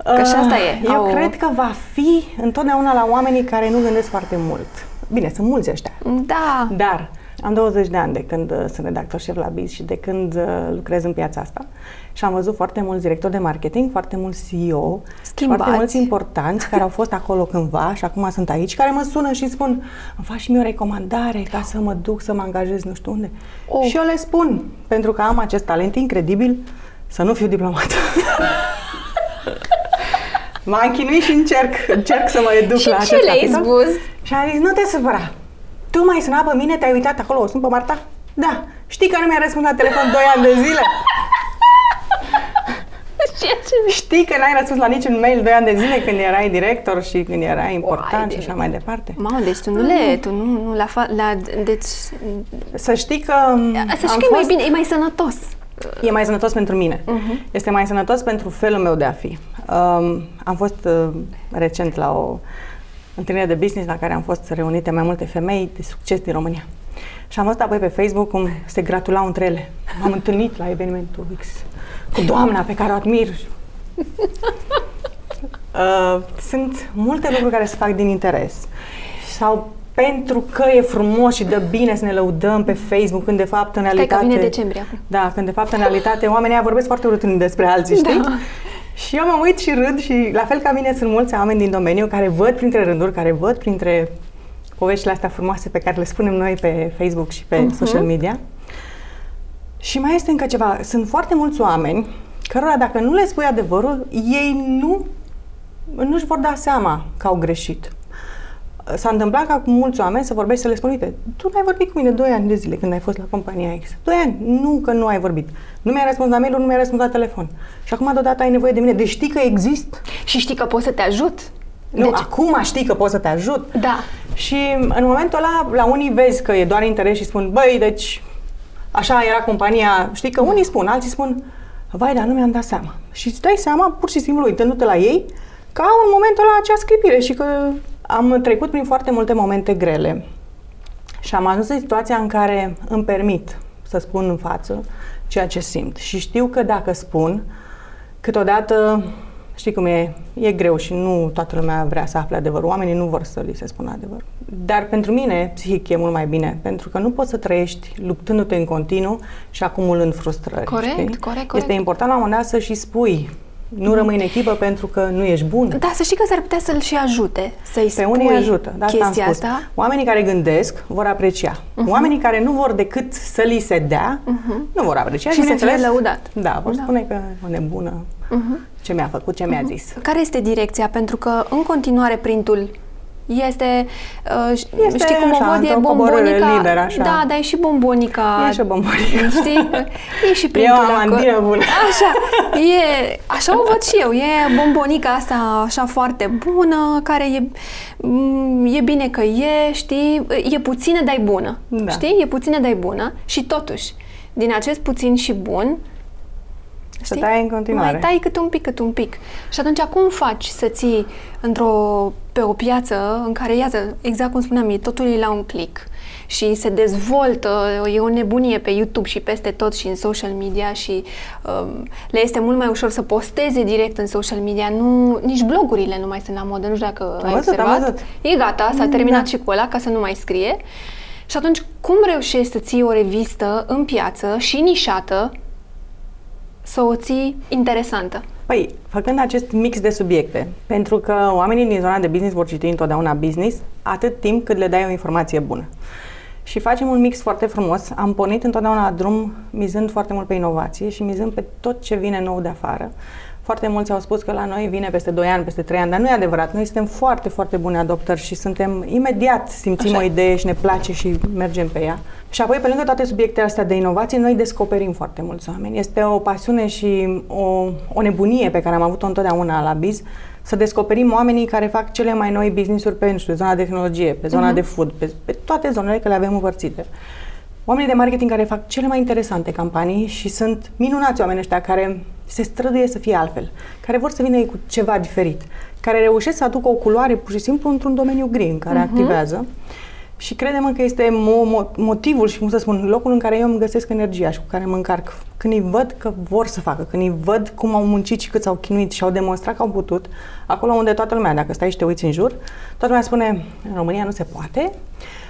Că și asta e. Eu Au- cred că va fi întotdeauna la oamenii care nu gândesc foarte mult. Bine, sunt mulți ăștia. Da. Dar am 20 de ani de când uh, sunt redactor șef la Biz și de când uh, lucrez în piața asta și am văzut foarte mulți directori de marketing, foarte mulți CEO, și Schimbați. foarte mulți importanți care au fost acolo cândva și acum sunt aici, care mă sună și spun îmi faci și mie o recomandare ca să mă duc să mă angajez nu știu unde. Oh. Și eu le spun, pentru că am acest talent incredibil să nu fiu diplomat. *laughs* M-am chinuit și încerc, încerc să mă educ Și la ce acest le-ai capitol. spus? Și a zis, nu te supăra. Tu mai suna pe mine, te-ai uitat acolo, o sun pe Marta? Da. Știi că nu mi-a răspuns la telefon 2 ani de zile? *laughs* Ceea ce Știi că n-ai răspuns la niciun mail 2 ani de zile când erai director și când erai important Oai și de așa mai departe? Mamă, deci tu nu le, tu nu, nu la, fa, la deci, Să știi că să am știi că e mai fost- bine, e mai sănătos. E mai sănătos pentru mine. Mhm. Este mai sănătos pentru felul meu de a fi. Um, am fost uh, recent la o întâlnire de business la care am fost reunite mai multe femei de succes din România. Și am văzut apoi pe Facebook cum se gratulau între ele. M-am întâlnit la evenimentul X cu doamna pe care o admir. *laughs* Uh, sunt multe lucruri care se fac din interes. Sau pentru că e frumos și dă bine să ne lăudăm pe Facebook, când de fapt în Stai că realitate... vine decembrie acum. Da, când de fapt în realitate oamenii aia vorbesc foarte urât unii despre alții, știi? Da. Și eu mă uit și râd și la fel ca mine sunt mulți oameni din domeniu care văd printre rânduri, care văd printre poveștile astea frumoase pe care le spunem noi pe Facebook și pe Mhm. social media. Și mai este încă ceva. Sunt foarte mulți oameni cărora dacă nu le spui adevărul, ei nu nu-și vor da seama că au greșit. S-a întâmplat ca cu mulți oameni să vorbești să le spun, uite, tu n-ai vorbit cu mine 2 ani de zile când ai fost la compania X. 2 ani, nu că nu ai vorbit. Nu mi-ai răspuns la mail nu mi-ai răspuns la telefon. Și acum deodată ai nevoie de mine. Deci știi că exist. Și știi că pot să te ajut. Nu, Deci- acum știi că pot să te ajut. Da. Și în momentul ăla, la unii vezi că e doar interes și spun, băi, deci așa era compania. Știi că unii spun, alții spun, vai, dar nu mi-am dat seama. Și îți dai seama, pur și simplu, uitându-te la ei, că au în momentul ăla acea sclipire și că am trecut prin foarte multe momente grele. Și am ajuns în situația în care îmi permit să spun în față ceea ce simt. Și știu că dacă spun, câteodată, știi cum e, e greu și nu toată lumea vrea să afle adevărul. Oamenii nu vor să li se spună adevărul. Dar pentru mine, psihic, e mult mai bine, pentru că nu poți să trăiești luptându-te în continuu și acumulând frustrări. Corect, știi? corect, corect. Este important la un moment dat să și spui. Nu rămâi în echipă pentru că nu ești bun. Da, să știi că s-ar putea să-l și ajute, să-i Pe spui unii ajută, de asta am chestia spus. asta. Oamenii care gândesc vor aprecia. Mhm. Oamenii care nu vor decât să li se dea, nu vor aprecia. Și să fie bineînțeles, lăudat. Da, vor Da. spune că e o nebună, ce mi-a făcut, ce mi-a zis. Care este direcția? Pentru că în continuare printul este, uh, Este știi cum așa, o văd, e într-o coborâre bombonica. liberă, așa. Da, dar e și bombonica. E și o bombonica. *laughs* Știi? E și printul E o acolo. amandină bună. *laughs* Așa, e, așa o văd și eu. E bombonica asta așa foarte bună, care e, m, e bine că e, știi? E puțină, dar e bună. Da. Știi? E puțină, dar e bună. Și totuși, din acest puțin și bun, Să tai în continuare. mai tai cât un pic, cât un pic. Și atunci cum faci să ții într-o, pe o piață în care, iată, exact cum spuneam, e totul e la un click și se dezvoltă, e o nebunie pe YouTube și peste tot și în social media și um, le este mult mai ușor să posteze direct în social media. Nu, nici blogurile nu mai sunt la modă, nu știu dacă Am ai văzut, am observat. văzut. E gata, s-a Mm, terminat da. și cu ăla ca să nu mai scrie. Și atunci, cum reușești să ții o revistă în piață și nișată să o ții interesantă? Păi, făcând acest mix de subiecte, pentru că oamenii din zona de business vor citi întotdeauna business, atât timp cât le dai o informație bună. Și facem un mix foarte frumos. Am pornit întotdeauna la drum mizând foarte mult pe inovație și mizând pe tot ce vine nou de afară. Foarte mulți au spus că la noi vine peste 2 ani, peste 3 ani, dar nu e adevărat. Noi suntem foarte, foarte buni adoptări și suntem imediat simțim Așa o e. idee și ne place și mergem pe ea. Și apoi, pe lângă toate subiectele astea de inovație, noi descoperim foarte mulți oameni. Este o pasiune și o, o nebunie pe care am avut-o întotdeauna la Biz, să descoperim oamenii care fac cele mai noi business-uri pe, nu știu, zona de tehnologie, pe zona de food, pe, pe toate zonele, că le avem împărțite. Oamenii de marketing care fac cele mai interesante campanii și sunt minunați oamenii ăștia care se străduie să fie altfel, care vor să vină ei cu ceva diferit, care reușesc să aducă o culoare pur și simplu într-un domeniu gri în care activează. Și credem că este mo- mo- motivul și, cum să spun, locul în care eu îmi găsesc energia și cu care mă încarc. Când îi văd că vor să facă, când îi văd cum au muncit și cât s-au chinuit și au demonstrat că au putut, acolo unde toată lumea, dacă stai și te uiți în jur, toată lumea spune, în România nu se poate,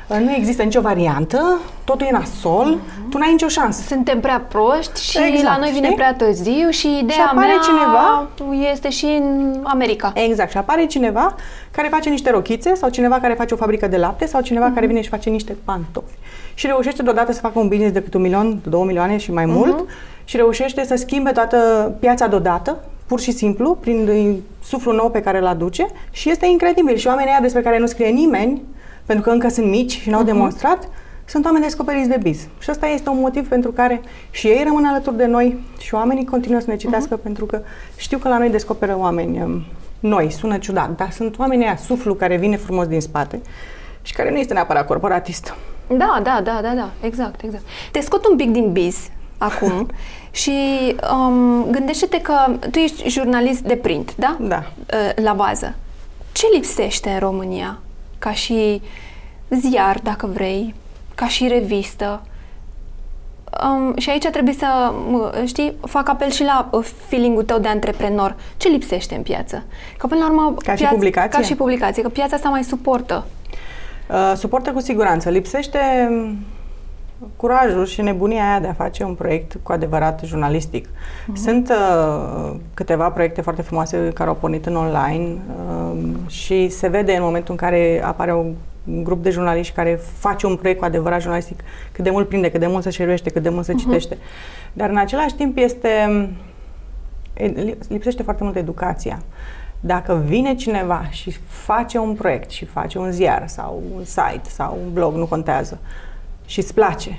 nu există nicio variantă, totul e nasol, uh-huh. tu n-ai nicio șansă. Suntem prea proști și exact, la noi vine știi? prea târziu și ideea și apare mea cineva, este și în America. Exact, și apare cineva care face niște rochițe sau cineva care face o fabrică de lapte sau cineva uh-huh. care vine și face niște pantofi. Și reușește deodată să facă un business de cât un milion, două milioane și mai uh-huh. mult și reușește să schimbe toată piața deodată, pur și simplu, prin suflul nou pe care îl aduce și este incredibil. Și oamenii aia despre care nu scrie nimeni, pentru că încă sunt mici și n-au uh-huh. demonstrat, sunt oameni descoperiți de biz. Și ăsta este un motiv pentru care și ei rămân alături de noi și oamenii continuă să ne citească uh-huh. pentru că știu că la noi descoperă oameni um, noi, sună ciudat, dar sunt oamenii aia, suflu care vine frumos din spate și care nu este neapărat corporatist. Da, da, da, da, da, exact, exact. Te scot un pic din biz acum *laughs* și um, gândește-te că tu ești jurnalist de print, da? Da. Uh, la bază. Ce lipsește în România ca și ziar, dacă vrei, ca și revistă. Um, și aici trebuie să, știi, fac apel și la uh, feeling-ul tău de antreprenor. Ce lipsește în piață? Că până la urmă... Ca piața, și publicație? Ca și publicație, că piața asta mai suportă. Uh, suportă cu siguranță. Lipsește curajul și nebunia aia de a face un proiect cu adevărat jurnalistic. Uh-huh. Sunt uh, câteva proiecte foarte frumoase care au pornit în online uh, și se vede în momentul în care apare un grup de jurnaliști care face un proiect cu adevărat jurnalistic, cât de mult prinde, cât de mult se șeruiește, cât de mult se uh-huh. citește. Dar în același timp este lipsește foarte mult educația. Dacă vine cineva și face un proiect și face un ziar sau un site sau un blog, nu contează, și îți place,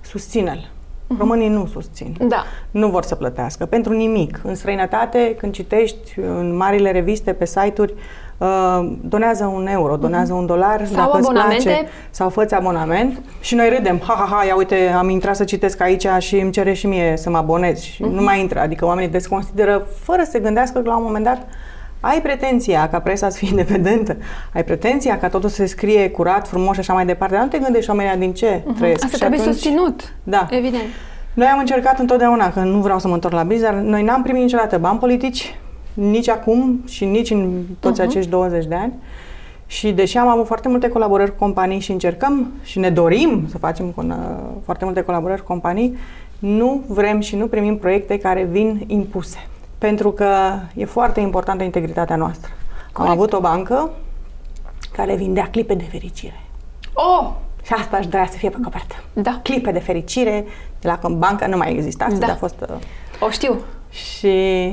susține-l. Uh-huh. Românii nu susțin. Da. Nu vor să plătească pentru nimic. În străinătate, când citești în marile reviste, pe site-uri, uh, donează un euro, donează uh-huh. un dolar, sau dacă abonamente. place, sau fă abonament și noi râdem, ha, ha, ha, ia uite, am intrat să citesc aici și îmi cere și mie să mă abonez și uh-huh. nu mai intră. Adică oamenii desconsideră fără să se gândească că la un moment dat ai pretenția ca presa să fie independentă, ai pretenția ca totul să se scrie curat, frumos și așa mai departe, dar nu te gândești oamenii din ce uh-huh. trăiesc. Asta și trebuie atunci, susținut. Da. Evident. Noi am încercat întotdeauna, că nu vreau să mă întorc la biz, dar noi n-am primit niciodată bani politici, nici acum și nici în toți uh-huh. acești 20 de ani. Și deși am avut foarte multe colaborări cu companii și încercăm și ne dorim să facem cu, uh, foarte multe colaborări cu companii, nu vrem și nu primim proiecte care vin impuse pentru că e foarte importantă integritatea noastră. Corect. Am avut o bancă care vindea clipe de fericire. Oh! Și asta aș vrea să fie pe copertă. Da. Clipe de fericire, de la banca nu mai exista, da. a fost... Uh, o știu. Și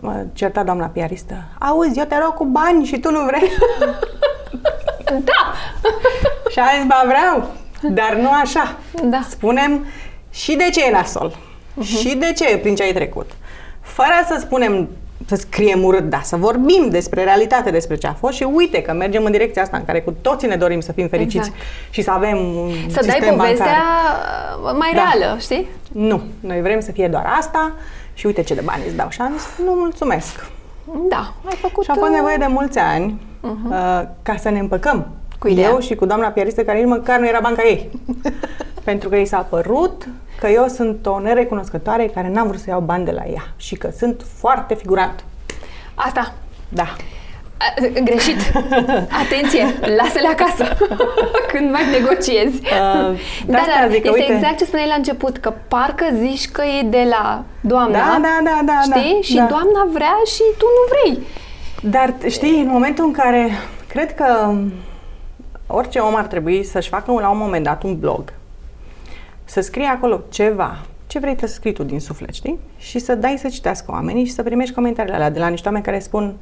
mă certa doamna piaristă. Auzi, eu te rog cu bani și tu nu vrei? *laughs* da! *laughs* și a zis, ba vreau, dar nu așa. Da. Spunem și de ce e nasol. Uh-huh. Și de ce prin ce ai trecut fără să spunem să scriem urât, da, să vorbim despre realitate, despre ce a fost și uite că mergem în direcția asta în care cu toții ne dorim să fim fericiți exact. și să avem un Să dai povestea bancar. mai da. reală, știi? Nu, noi vrem să fie doar asta și uite ce de bani îți dau și am zis, nu mulțumesc. Da, ai făcut... Și a fost nevoie de mulți ani uh-huh. uh, ca să ne împăcăm. Cu ideea. Eu și cu doamna piaristă care nici măcar nu era banca ei. *laughs* Pentru că i s-a părut că eu sunt o nerecunoscătoare care n-am vrut să iau bani de la ea și că sunt foarte figurant. Asta. Da. Greșit. *laughs* Atenție, lasă-le acasă *laughs* când mai negociezi. Uh, da, da, zic, este uite... exact ce spuneai la început, că parcă zici că e de la doamna, da, da, da, da, știi? Da, și da. doamna vrea și tu nu vrei. Dar știi, în momentul în care cred că orice om ar trebui să-și facă la un moment dat un blog să scrii acolo ceva, ce vrei să scrii tu din suflet, știi? Și să dai să citească oamenii și să primești comentariile alea de la niște oameni care spun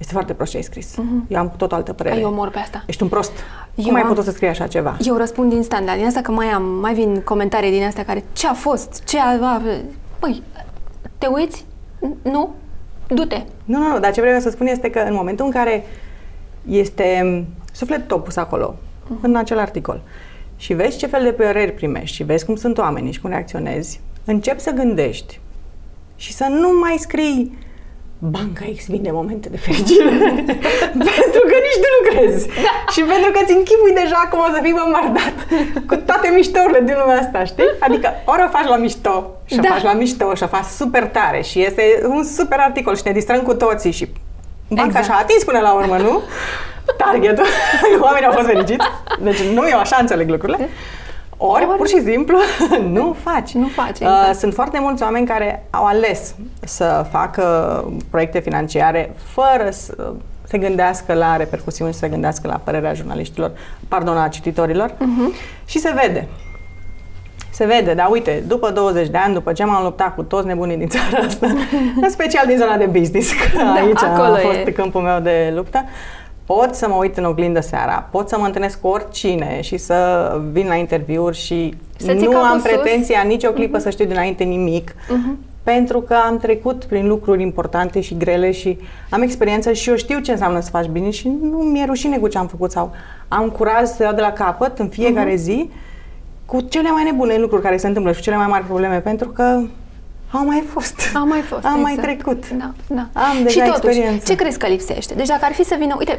este foarte prost ce ai scris. Uh-huh. Eu am cu tot altă părere. Eu mor pe asta. Ești un prost. Eu Cum ai putut să scrii așa ceva? Eu răspund instant, dar din asta că mai am, mai vin comentarii din astea care ce a fost, ce a... Păi, te uiți? Nu? Du-te. Nu, nu, nu, dar ce vreau să spun este că în momentul în care este sufletul tău pus acolo, uh-huh. în acel articol, și vezi ce fel de păreri primești și vezi cum sunt oamenii și cum reacționezi, încep să gândești și să nu mai scrii Banca X vinde momente de fericire. *laughs* pentru că nici tu nu crezi. Da. Și pentru că ți închipui deja cum o să fii bombardat cu toate miștourile din lumea asta, știi? Adică ori o faci la mișto și da. o faci la mișto și o faci super tare și este un super articol și ne distrăm cu toții și banca exact. așa atins până la urmă, nu? Targetul. *laughs* Oamenii au fost fericiți. Deci nu eu așa înțeleg lucrurile. Ori, Ori, pur și simplu, *laughs* nu faci. Nu faci, uh, exact. Sunt foarte mulți oameni care au ales să facă proiecte financiare fără să se gândească la repercusiuni, să se gândească la părerea jurnaliștilor, pardon, a cititorilor uh-huh. și se vede. Se vede, dar uite, după 20 de ani, după ce m-am luptat cu toți nebunii din țara asta, *laughs* în special din zona de business, că da, aici a fost e. câmpul meu de luptă, pot să mă uit în oglindă seara, pot să mă întâlnesc cu oricine și să vin la interviuri și să nu am sus. pretenția nicio clipă uh-huh. să știu dinainte nimic, uh-huh. pentru că am trecut prin lucruri importante și grele și am experiență și eu știu ce înseamnă să faci bine și nu mi-e rușine cu ce am făcut sau am curaj să iau de la capăt în fiecare uh-huh. zi cu cele mai nebune lucruri care se întâmplă și cu cele mai mari probleme, pentru că am mai fost. Am mai fost, Am exact. mai trecut. Da, da. Am deja și totuși, experiență. ce crezi că lipsește? Deci dacă ar fi să vină, uite,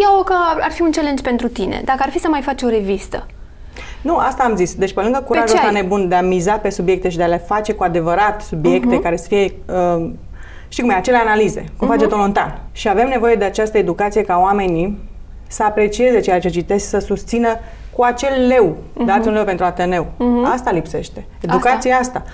iau că ar fi un challenge pentru tine. Dacă ar fi să mai faci o revistă, nu, asta am zis. Deci pe lângă curajul ăsta nebun de a miza pe subiecte și de a le face cu adevărat subiecte uh-huh. care să fie, uh, știi cum e, acele analize, cum uh-huh. face Tolontan. Și avem nevoie de această educație ca oamenii să aprecieze ceea ce citesc, să susțină cu acel leu. Uh-huh. Dați un leu pentru Ateneu. Uh-huh. Asta lipsește. Educația asta. asta.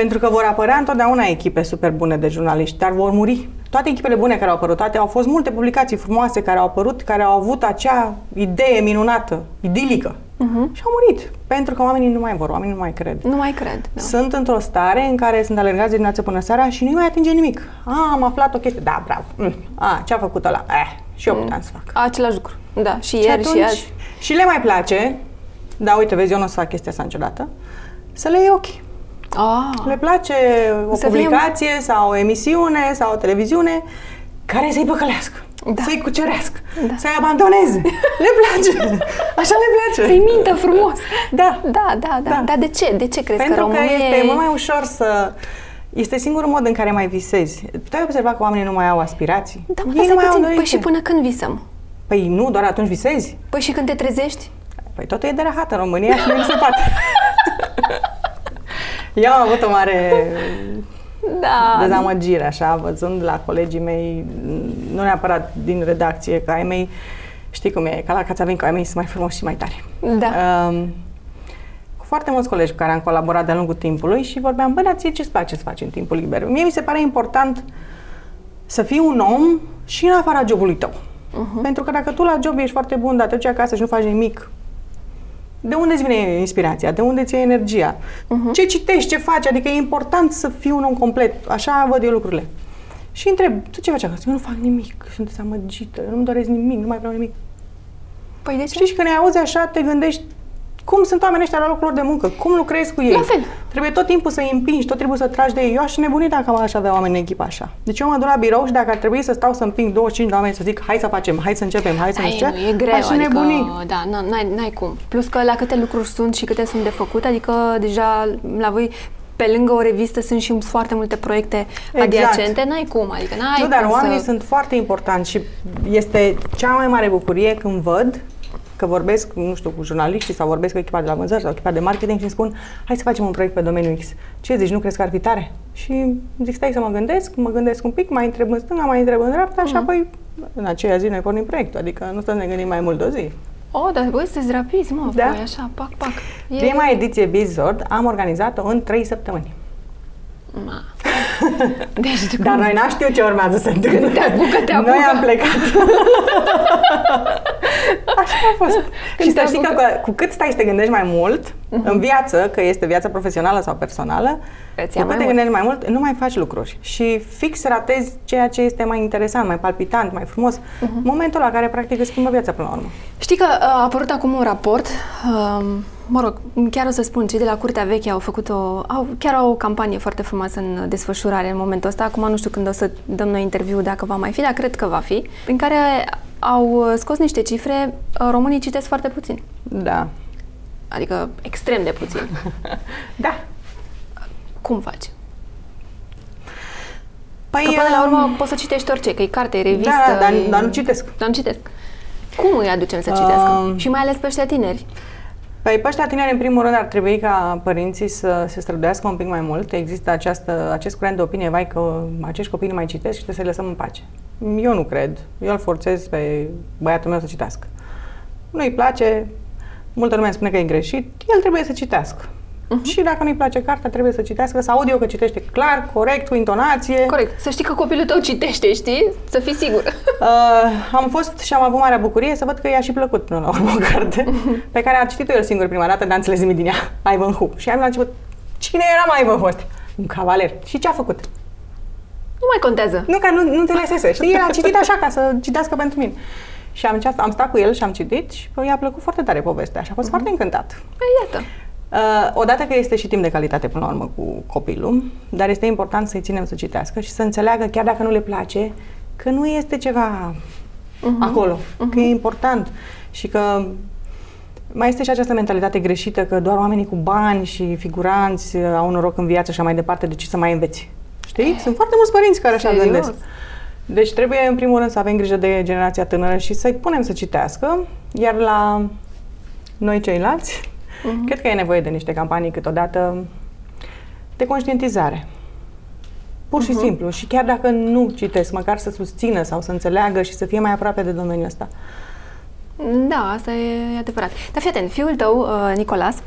Pentru că vor apărea întotdeauna echipe super bune de jurnaliști, dar vor muri. Toate echipele bune care au apărut, toate, au fost multe publicații frumoase care au apărut, care au avut acea idee minunată, idilică. Uh-huh. Și au murit. Pentru că oamenii nu mai vor, oamenii nu mai cred. Nu mai cred. Da. Sunt într-o stare în care sunt alergați dimineața până seara și nu mai atinge nimic. A, am aflat o chestie. Da, bravo. Mm. A, ce a făcut ăla? Eh, și eu mm. puteam să fac. Același lucru. Da, și, și ieri atunci, și azi. Și le mai place, da, uite, vezi, eu nu o să fac chestia asta niciodată, să le iei ochi. Ah. Le place o să publicație fie... sau o emisiune sau o televiziune care să-i păcălească, da. să-i cucerească, da. să-i abandoneze. le place. *laughs* Așa le place. Să-i mintă frumos. Da. Da, da, da. da. Dar de ce? De ce crezi Pentru că România... că este mult mai ușor să... Este singurul mod în care mai visezi. Tu ai observat că oamenii nu mai au aspirații? Da, mă, Ei nu mai puțin. Au păi și până când visăm? Păi nu, doar atunci visezi. Păi și când te trezești? Păi totul e de rahat în România și nu se poate. *laughs* Eu am avut o mare da. dezamăgire, așa, văzând la colegii mei, nu neapărat din redacție, că ai mei, știi cum e, ca la Cațavin, că ai mei sunt mai frumoși și mai tari. Da. Um, cu foarte mulți colegi cu care am colaborat de-a lungul timpului și vorbeam, bă, dar ție ce-ți place să faci în timpul liber? Mie mi se pare important să fii un om și în afara jobului tău. Uh-huh. Pentru că dacă tu la job ești foarte bun, dar te duci acasă și nu faci nimic, de unde îți vine inspirația? De unde ți e energia? Uh-huh. Ce citești? Ce faci? Adică e important să fii un om complet. Așa văd eu lucrurile. Și întreb, tu ce faci acasă? Eu nu fac nimic, sunt amăgită, nu-mi doresc nimic, nu mai vreau nimic. Păi de ce? Știi, și când ne auzi așa, te gândești, cum sunt oamenii ăștia la locul lor de muncă? Cum lucrezi cu ei? La fel. Trebuie tot timpul să îi împingi, tot timpul să tragi de ei. Eu aș nebuni dacă aș avea oameni în echipă așa. Deci eu mă duc la birou și dacă ar trebui să stau să împing 25 de oameni să zic hai să facem, hai să începem, hai să Ai, începem, nu, e greu, aș adică, nebuni. Da, n-ai, n-ai cum. Plus că la câte lucruri sunt și câte sunt de făcut, adică deja la voi pe lângă o revistă sunt și foarte multe proiecte exact. adiacente, n-ai cum, adică n-ai Nu, dar cum oamenii să... sunt foarte importanți și este cea mai mare bucurie când văd că vorbesc, nu știu, cu jurnaliștii sau vorbesc cu echipa de la vânzări sau echipa de marketing și îmi spun hai să facem un proiect pe domeniul X. Ce zici, nu crezi că ar fi tare? Și zic, stai să mă gândesc, mă gândesc un pic, mai întreb în stânga, mai întreb în dreapta uh-huh. și mhm. apoi în aceea zi noi pornim proiectul, adică nu stăm să ne gândim mai mult de o zi. Oh, dar voi sunteți rapizi, mă, da? voi așa, pac, pac. E... Prima ediție Bizord am organizat-o în 3 săptămâni. Ma. *laughs* Deci, Dar noi n-am știut ce urmează să întâmple. Te apucă, te apucă. Noi am plecat. *laughs* Așa a fost. Când și să știi că cu cât stai să te gândești mai mult uh-huh. în viață, că este viața profesională sau personală, Îți cu cât te gândești mai mult, nu mai faci lucruri. Și fix ratezi ceea ce este mai interesant, mai palpitant, mai frumos. Uh-huh. Momentul la care practic îți schimbă viața până la urmă. Știi că uh, a apărut acum un raport um, mă rog, chiar o să spun, cei de la Curtea Veche au făcut o, au, chiar au o campanie foarte frumoasă în desfășurare în momentul ăsta. Acum nu știu când o să dăm noi interviu dacă va mai fi, dar cred că va fi, prin care au scos niște cifre, românii citesc foarte puțin. Da. Adică extrem de puțin. *laughs* da. Cum faci? Păi, că până la um, urmă poți să citești orice, că e carte, e revistă. Da, dar, e... dar nu citesc. Dar nu citesc. Cum îi aducem să citească? Um, Și mai ales pe ăștia tineri. Păi pe ăștia tineri, în primul rând, ar trebui ca părinții să se străduiască un pic mai mult. Există această, acest curent de opinie, vai că acești copii nu mai citesc și trebuie să-i lăsăm în pace. Eu nu cred. Eu îl forțez pe băiatul meu să citească. Nu-i place, multă lume îmi spune că e greșit, el trebuie să citească. Uh-huh. Și dacă nu-i place cartea, trebuie să citească, să aud eu că citește clar, corect, cu intonație. Corect. Să știi că copilul tău citește, știi? Să fii sigur. Uh, am fost și am avut marea bucurie să văd că i-a și plăcut până la urmă o carte pe care a citit-o el singur prima dată, dar înțeles nimic din ea, Ivanhoe. Și am la început, cine era Ivanhoe ăsta? Un cavaler. Și ce a făcut? Nu mai contează. Nu, că nu, nu înțelesese, știi? El a citit așa ca să citească pentru mine. Și am, am stat cu el și am citit și i-a plăcut foarte tare povestea și a fost uh-huh. foarte încântat. Păi, iată. Uh, odată că este și timp de calitate până la urmă cu copilul, dar este important să-i ținem să citească și să înțeleagă, chiar dacă nu le place, că nu este ceva uh-huh. acolo, uh-huh. că e important și că mai este și această mentalitate greșită că doar oamenii cu bani și figuranți au noroc în viață și așa mai departe, deci să mai înveți. Știi? Sunt foarte mulți părinți care așa Serios? gândesc. Deci trebuie, în primul rând, să avem grijă de generația tânără și să-i punem să citească, iar la noi ceilalți, uh-huh. cred că e nevoie de niște campanii câteodată de conștientizare. Pur și uh-huh. simplu. Și chiar dacă nu citesc, măcar să susțină sau să înțeleagă și să fie mai aproape de domeniul ăsta. Da, asta e adevărat. Dar fii atent, fiul tău, uh, Nicolas,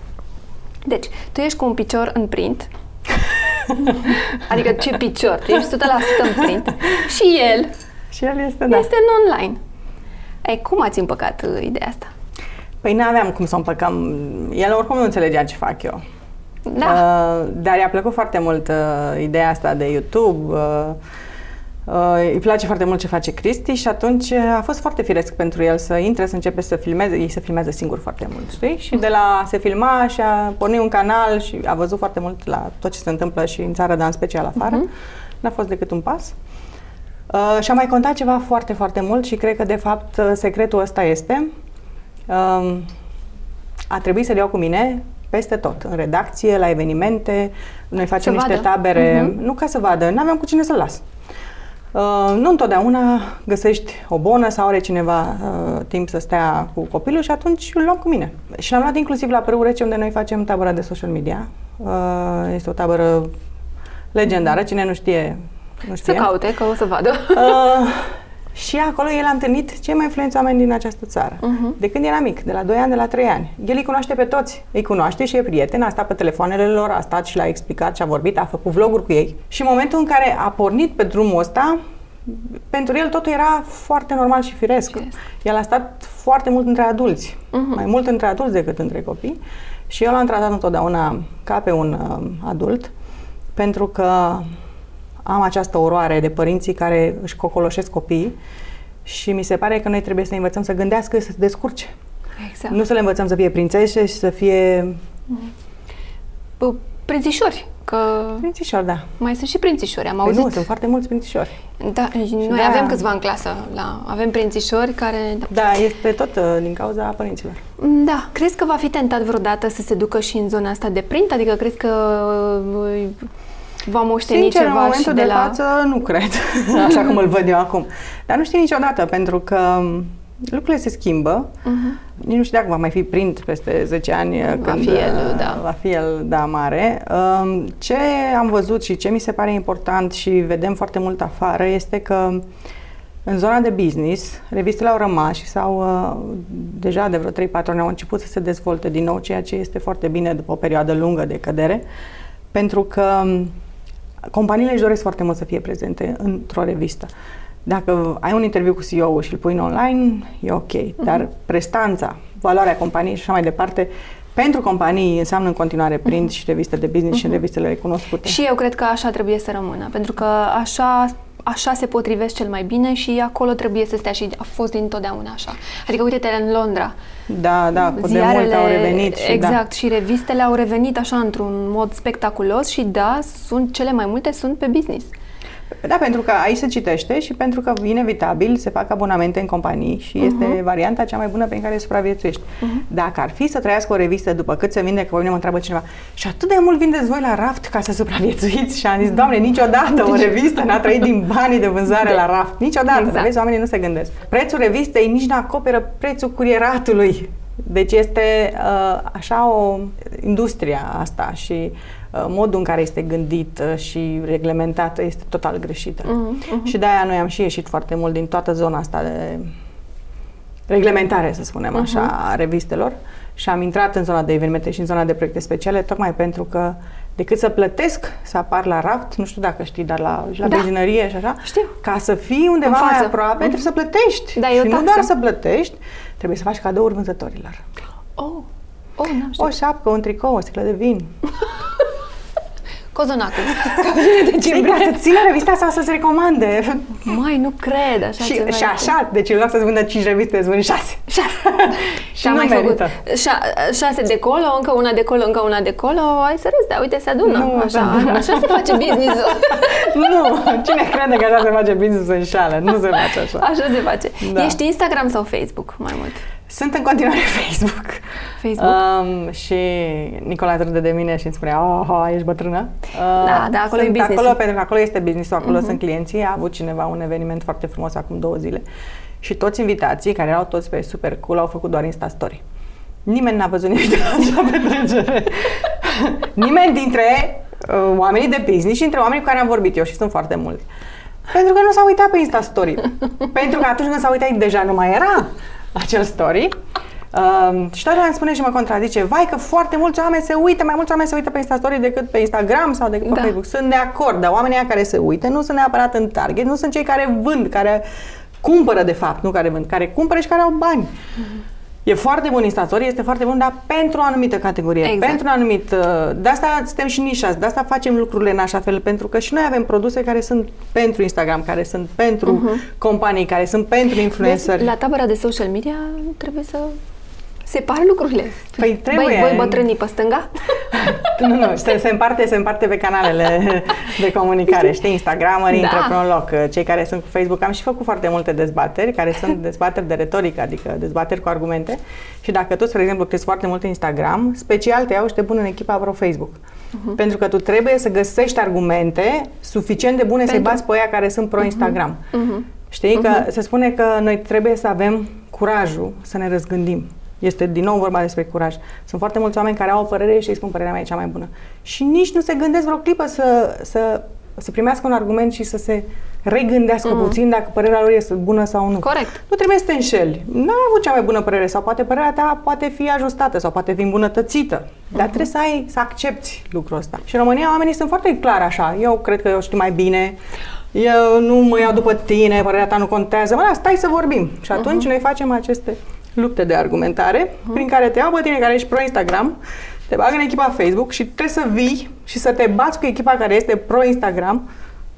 deci, tu ești cu un picior în print, *laughs* adică ce picior, tu ești 100% în print și el Și el este, da. este în online. Ei, cum ați împăcat uh, ideea asta? Păi n-aveam cum să o împăcăm. El oricum nu înțelegea ce fac eu. Da. Uh, dar i-a plăcut foarte mult uh, ideea asta de YouTube. Uh, uh, îi place foarte mult ce face Cristi și atunci uh, a fost foarte firesc pentru el să intre, să începe să filmeze. Ei se filmează singur foarte mult, știi? Și de la a se filma și a porni un canal și a văzut foarte mult la tot ce se întâmplă și în țară, dar în special afară. Uh-huh. N-a fost decât un pas. Uh, și a mai contat ceva foarte, foarte mult și cred că, de fapt, uh, secretul ăsta este uh, a trebuit să-l iau cu mine peste tot, în redacție, la evenimente, noi facem Să niște vadă. tabere, Mhm. nu ca să vadă, nu aveam cu cine să-l las. Uh, nu întotdeauna găsești o bonă sau are cineva uh, timp să stea cu copilul și atunci îl luam cu mine. Și l-am luat inclusiv la Prău Rece, unde noi facem tabăra de social media. Uh, este o tabără legendară, cine nu știe, nu Să știe. caute, că o să vadă. Uh, *laughs* și acolo el a întâlnit cei mai influenți oameni din această țară. Mhm. De când era mic, de la 2 ani, de la 3 ani. El îi cunoaște pe toți. Îi cunoaște și e prieten, a stat pe telefoanele lor, a stat și le-a explicat și a vorbit, a făcut vloguri cu ei. Și în momentul în care a pornit pe drumul ăsta, pentru el totul era foarte normal și firesc. Firesc. El a stat foarte mult între adulți, Mhm. mai mult între adulți decât între copii. Și eu l-am tratat întotdeauna ca pe un uh, adult, pentru că am această oroare de părinții care își cocoloșesc copiii și mi se pare că noi trebuie să ne învățăm să gândească, să se descurce. Exact. Nu să le învățăm să fie prințese și să fie Bă, Prințișori, că prințișori, da. mai sunt și prințișori, am Păi auzit. nu, sunt foarte mulți prințișori. Da, noi de-aia- avem câțiva în clasă, la, avem prințișori care... Da. Da, este tot uh, din cauza părinților. da, crezi că va fi tentat vreodată să se ducă și în zona asta de print? Adică crezi că uh, va moșteni Sincer, ceva în momentul și de, de, la... față nu cred, *laughs* așa cum îl văd eu acum. Dar nu știu niciodată, pentru că um, lucrurile se schimbă. Uh-huh. Nici nu știu dacă va mai fi print peste 10 ani. Va când, fi el, uh, da. Va fi el, da, mare. Um, Ce am văzut și ce mi se pare important și vedem foarte mult afară este că în zona de business, revistele au rămas și s-au, uh, deja de vreo 3-4 ani au început să se dezvolte din nou, ceea ce este foarte bine după o perioadă lungă de cădere, pentru că um, companiile își doresc foarte mult să fie prezente într-o revistă. Dacă ai un interviu cu CEO-ul și îl pui în online, e ok, dar prestanța, valoarea companiei și așa mai departe, pentru companii înseamnă în continuare print și reviste de business și revistele recunoscute. Și eu cred că așa trebuie să rămână, pentru că așa, așa se potrivesc cel mai bine și acolo trebuie să stea și a fost dintotdeauna așa. Adică uite-te în Londra. Da, da, de mult au revenit și exact, da. și revistele au revenit așa într-un mod spectaculos și da, sunt cele mai multe sunt pe business. Da, pentru că aici se citește și pentru că inevitabil se fac abonamente în companii și este uh-huh. varianta cea mai bună pe care supraviețuiești. Uh-huh. Dacă ar fi să trăiască o revistă după cât se vinde, că pe mine mă întreabă cineva, și atât de mult vindeți voi la raft ca să supraviețuiți? Și am zis, doamne, niciodată o revistă n-a trăit din banii de vânzare de. la raft. Niciodată. Exact. Vezi, oamenii nu se gândesc. Prețul revistei nici nu acoperă prețul curieratului. Deci este uh, așa o industria asta și Uh, modul în care este gândit uh, și reglementată este total greșită. Uh-huh, uh-huh. Și de-aia noi am și ieșit foarte mult din toată zona asta de reglementare, să spunem uh-huh. așa, a revistelor și am intrat în zona de evenimente și în zona de proiecte speciale tocmai pentru că decât să plătesc să apar la raft, nu știu dacă știi, dar la, la da. benzinărie și așa, știu. ca să fii undeva mai aproape, uh-huh. trebuie să plătești. Da, și nu doar să plătești, trebuie să faci cadouri vânzătorilor. Oh, oh n-am O șapcă, un tricou, o sticlă de vin. *laughs* Cozonacul. *laughs* Cabine de cimbrie. Ca să țină revista sau să-ți recomande. Mai, nu cred așa și, ceva și așa, este. deci în loc să-ți vândă 5 reviste, îți vând 6. 6. *laughs* și nu mai merită. făcut 6 de colo, încă una de colo, încă una de colo, ai să râzi, dar uite, se adună. Nu, așa, da. așa se face business-ul. *laughs* nu, cine crede că așa se face business-ul în șală? Nu se face așa. Așa se face. Da. Ești Instagram sau Facebook mai mult? Sunt în continuare *laughs* Facebook. Facebook? Um, și Nicola râde de mine și îmi spune, oh, oh ești bătrână? Uh, da, da, acolo sunt e business acolo pentru că acolo este business acolo uh-huh. sunt clienții. A avut cineva un eveniment foarte frumos acum două zile și toți invitații, care erau toți pe super cool, au făcut doar Insta Story. Nimeni n-a văzut nimic de la acea *laughs* petrecere. Nimeni dintre uh, oamenii de business și între oamenii cu care am vorbit eu și sunt foarte mulți. Pentru că nu s-au uitat pe Insta Story. *laughs* Pentru că atunci când s-au uitat deja nu mai era acel story. Uh, și toată îmi spune și mă contrazice, vai că foarte mulți oameni se uită, mai mulți oameni se uită pe Insta Story decât pe Instagram sau decât pe da. Facebook. Sunt de acord, dar oamenii care se uită nu sunt neapărat în target, nu sunt cei care vând, care cumpără de fapt, nu care vând, care cumpără și care au bani. Mm-hmm. E foarte bun instastorie, este foarte bun, dar pentru o anumită categorie, exact. pentru un anumit... Uh, de asta suntem și nișați, de asta facem lucrurile în așa fel, pentru că și noi avem produse care sunt pentru Instagram, care sunt pentru uh-huh. companii, care sunt pentru influenceri. La tabăra de social media trebuie să separ lucrurile. Păi trebuie. Băi, voi bătrânii pe stânga? *laughs* *laughs* nu, nu, se, se, împarte, se împarte pe canalele de comunicare. Știi, Instagramării da. intră pe un loc. Cei care sunt cu Facebook, am și făcut foarte multe dezbateri, care sunt *laughs* dezbateri de retorică, adică dezbateri cu argumente. Și dacă tu, spre exemplu, crezi foarte mult în Instagram, special te iau și te pun în echipa pro Facebook. Uh-huh. Pentru că tu trebuie să găsești argumente suficient de bune Pentru... să-i bați pe aia care sunt pro-Instagram. Uh-huh. Știi? Uh-huh. Că se spune că noi trebuie să avem curajul să ne răzgândim. Este din nou vorba despre curaj. Sunt foarte mulți oameni care au o părere și îi spun părerea mea e cea mai bună. Și nici nu se gândesc vreo clipă să, să, să primească un argument și să se regândească mm. puțin dacă părerea lor este bună sau nu. Corect. Nu trebuie să te înșeli. Nu ai avut cea mai bună părere sau poate părerea ta poate fi ajustată sau poate fi îmbunătățită. Mm-hmm. Dar trebuie să ai, să accepti lucrul ăsta. Și în România oamenii sunt foarte clari așa. Eu cred că eu știu mai bine. Eu nu mă iau după tine, părerea ta nu contează. Mă, stai să vorbim. Și atunci uh-huh. noi facem aceste lupte de argumentare uh-huh. prin care te iau pe tine care ești pro-Instagram, te bag în echipa Facebook și trebuie să vii și să te bați cu echipa care este pro-Instagram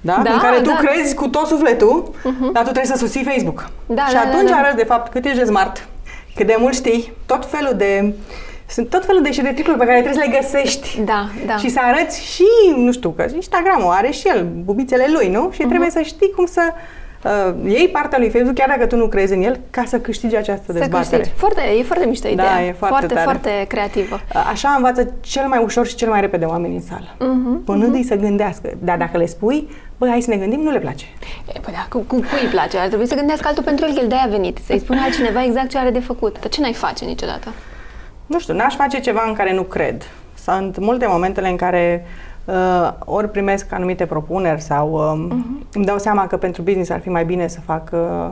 da? da? în care tu da. crezi cu tot sufletul, uh-huh. dar tu trebuie să susții Facebook. Da, și da, atunci da, da. arăți de fapt cât ești de smart, cât de mult știi, tot felul de sunt tot felul de șeretricuri pe care trebuie să le găsești. Da, da. Și să arăți și, nu știu, că Instagramul are și el bubițele lui, nu? Și uh-huh. trebuie să știi cum să uh, iei partea lui Facebook, chiar dacă tu nu crezi în el, ca să câștigi această să dezbatere. Câștigi. Foarte, e foarte mișto da, ideea. Da, e foarte, foarte, tare. foarte creativă. Uh, așa învață cel mai ușor și cel mai repede oamenii în sală. Uh-huh, Punându-i uh-huh. să gândească. Dar dacă le spui, băi, hai să ne gândim, nu le place. E, păi da, cu, cu cui îi place? Ar trebui să gândească altul pentru el, că el de-aia a venit. Să-i spună *laughs* altcineva exact ce are de făcut. Dar ce n-ai face niciodată? Nu știu, n-aș face ceva în care nu cred. Sunt multe momentele în care uh, ori primesc anumite propuneri sau uh, uh-huh. îmi dau seama că pentru business ar fi mai bine să fac, uh,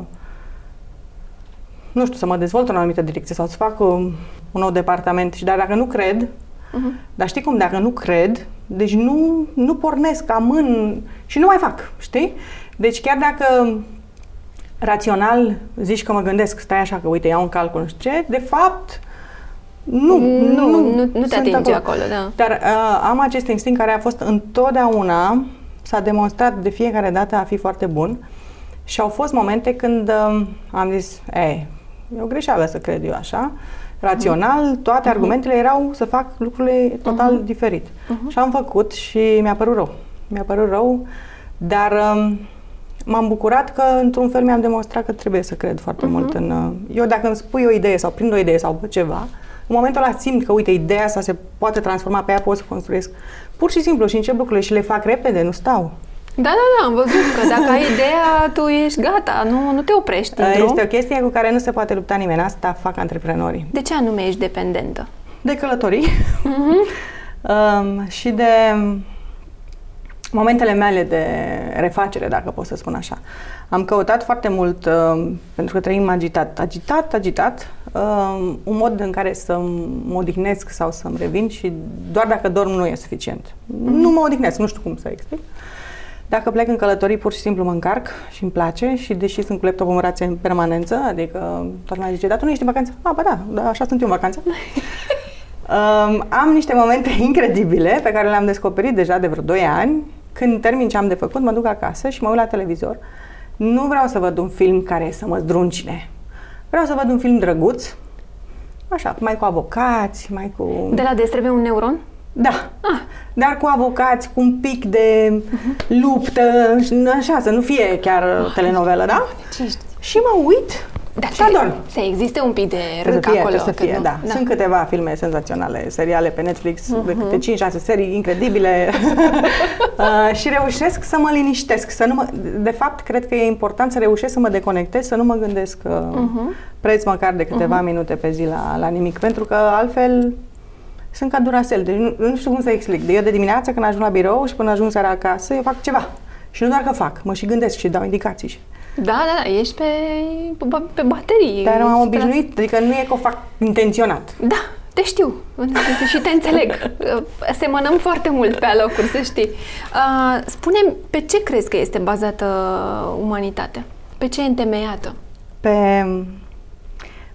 nu știu, să mă dezvolt în o anumită direcție sau să fac uh, un nou departament. Și dar dacă nu cred, uh-huh. dar știi cum, dacă nu cred, deci nu, nu pornesc, amân și nu mai fac, știi? Deci chiar dacă rațional zici că mă gândesc, stai așa că uite, iau un calcul, nu știu ce, de fapt nu, nu, nu, nu, nu te atinge acolo, acolo da. Dar uh, am acest instinct care a fost întotdeauna, s-a demonstrat de fiecare dată a fi foarte bun și au fost momente când uh, am zis, e, e o greșeală să cred eu așa, rațional, toate uh-huh. argumentele erau să fac lucrurile total uh-huh. diferit. Uh-huh. Și am făcut și mi-a părut rău. Mi-a părut rău Dar um, m-am bucurat că, într-un fel, mi-am demonstrat că trebuie să cred foarte uh-huh. mult în... Uh, eu, dacă îmi spui o idee sau prind o idee sau ceva, în momentul ăla simt că, uite, ideea asta se poate transforma, pe ea pot să construiesc pur și simplu și încep lucrurile și le fac repede, nu stau. Da, da, da, am văzut că dacă ai ideea, tu ești gata, nu, nu te oprești Este drum. o chestie cu care nu se poate lupta nimeni, asta fac antreprenorii. De ce anume ești dependentă? De călătorii uh-huh. *laughs* um, și de momentele mele de refacere, dacă pot să spun așa. Am căutat foarte mult, uh, pentru că trăim agitat, agitat, agitat, uh, un mod în care să mă odihnesc sau să-mi revin și doar dacă dorm nu e suficient. Mm-hmm. Nu mă odihnesc, nu știu cum să explic. Dacă plec în călătorii, pur și simplu mă încarc și îmi place și deși sunt cu laptopul în rație în permanență, adică toată lumea zice, dar tu nu ești în vacanță? Ah, ba da, da, așa sunt eu în vacanță. *laughs* um, am niște momente *laughs* incredibile pe care le-am descoperit deja de vreo 2 ani când termin ce am de făcut, mă duc acasă și mă uit la televizor. Nu vreau să văd un film care să mă zdruncine. Vreau să văd un film drăguț, așa, mai cu avocați, mai cu... De la des trebuie un neuron? Da, ah. dar cu avocați, cu un pic de uh-huh. luptă, așa, să nu fie chiar oh, telenovelă, da? Și mă uit da, și ador. Să existe un pic de râc să fie, acolo. Să fie, da. da. Sunt câteva filme senzaționale, seriale pe Netflix, uh-huh. de câte 5-6 serii incredibile *laughs* *laughs* uh, și reușesc să mă liniștesc. Să nu mă, de fapt, cred că e important să reușesc să mă deconectez, să nu mă gândesc uh, uh-huh. preț măcar de câteva uh-huh. minute pe zi la, la nimic, pentru că altfel sunt ca durasel. Deci nu, nu știu cum să explic. De eu de dimineață când ajung la birou și până ajung seara acasă, eu fac ceva. Și nu doar că fac, mă și gândesc și dau indicații. Da, da, da, ești pe, pe baterii. Dar am obișnuit, adică nu e că o fac intenționat. Da, te știu și te înțeleg. Semănăm foarte mult pe alocuri, să știi. Uh, spune pe ce crezi că este bazată umanitatea? Pe ce e întemeiată? Pe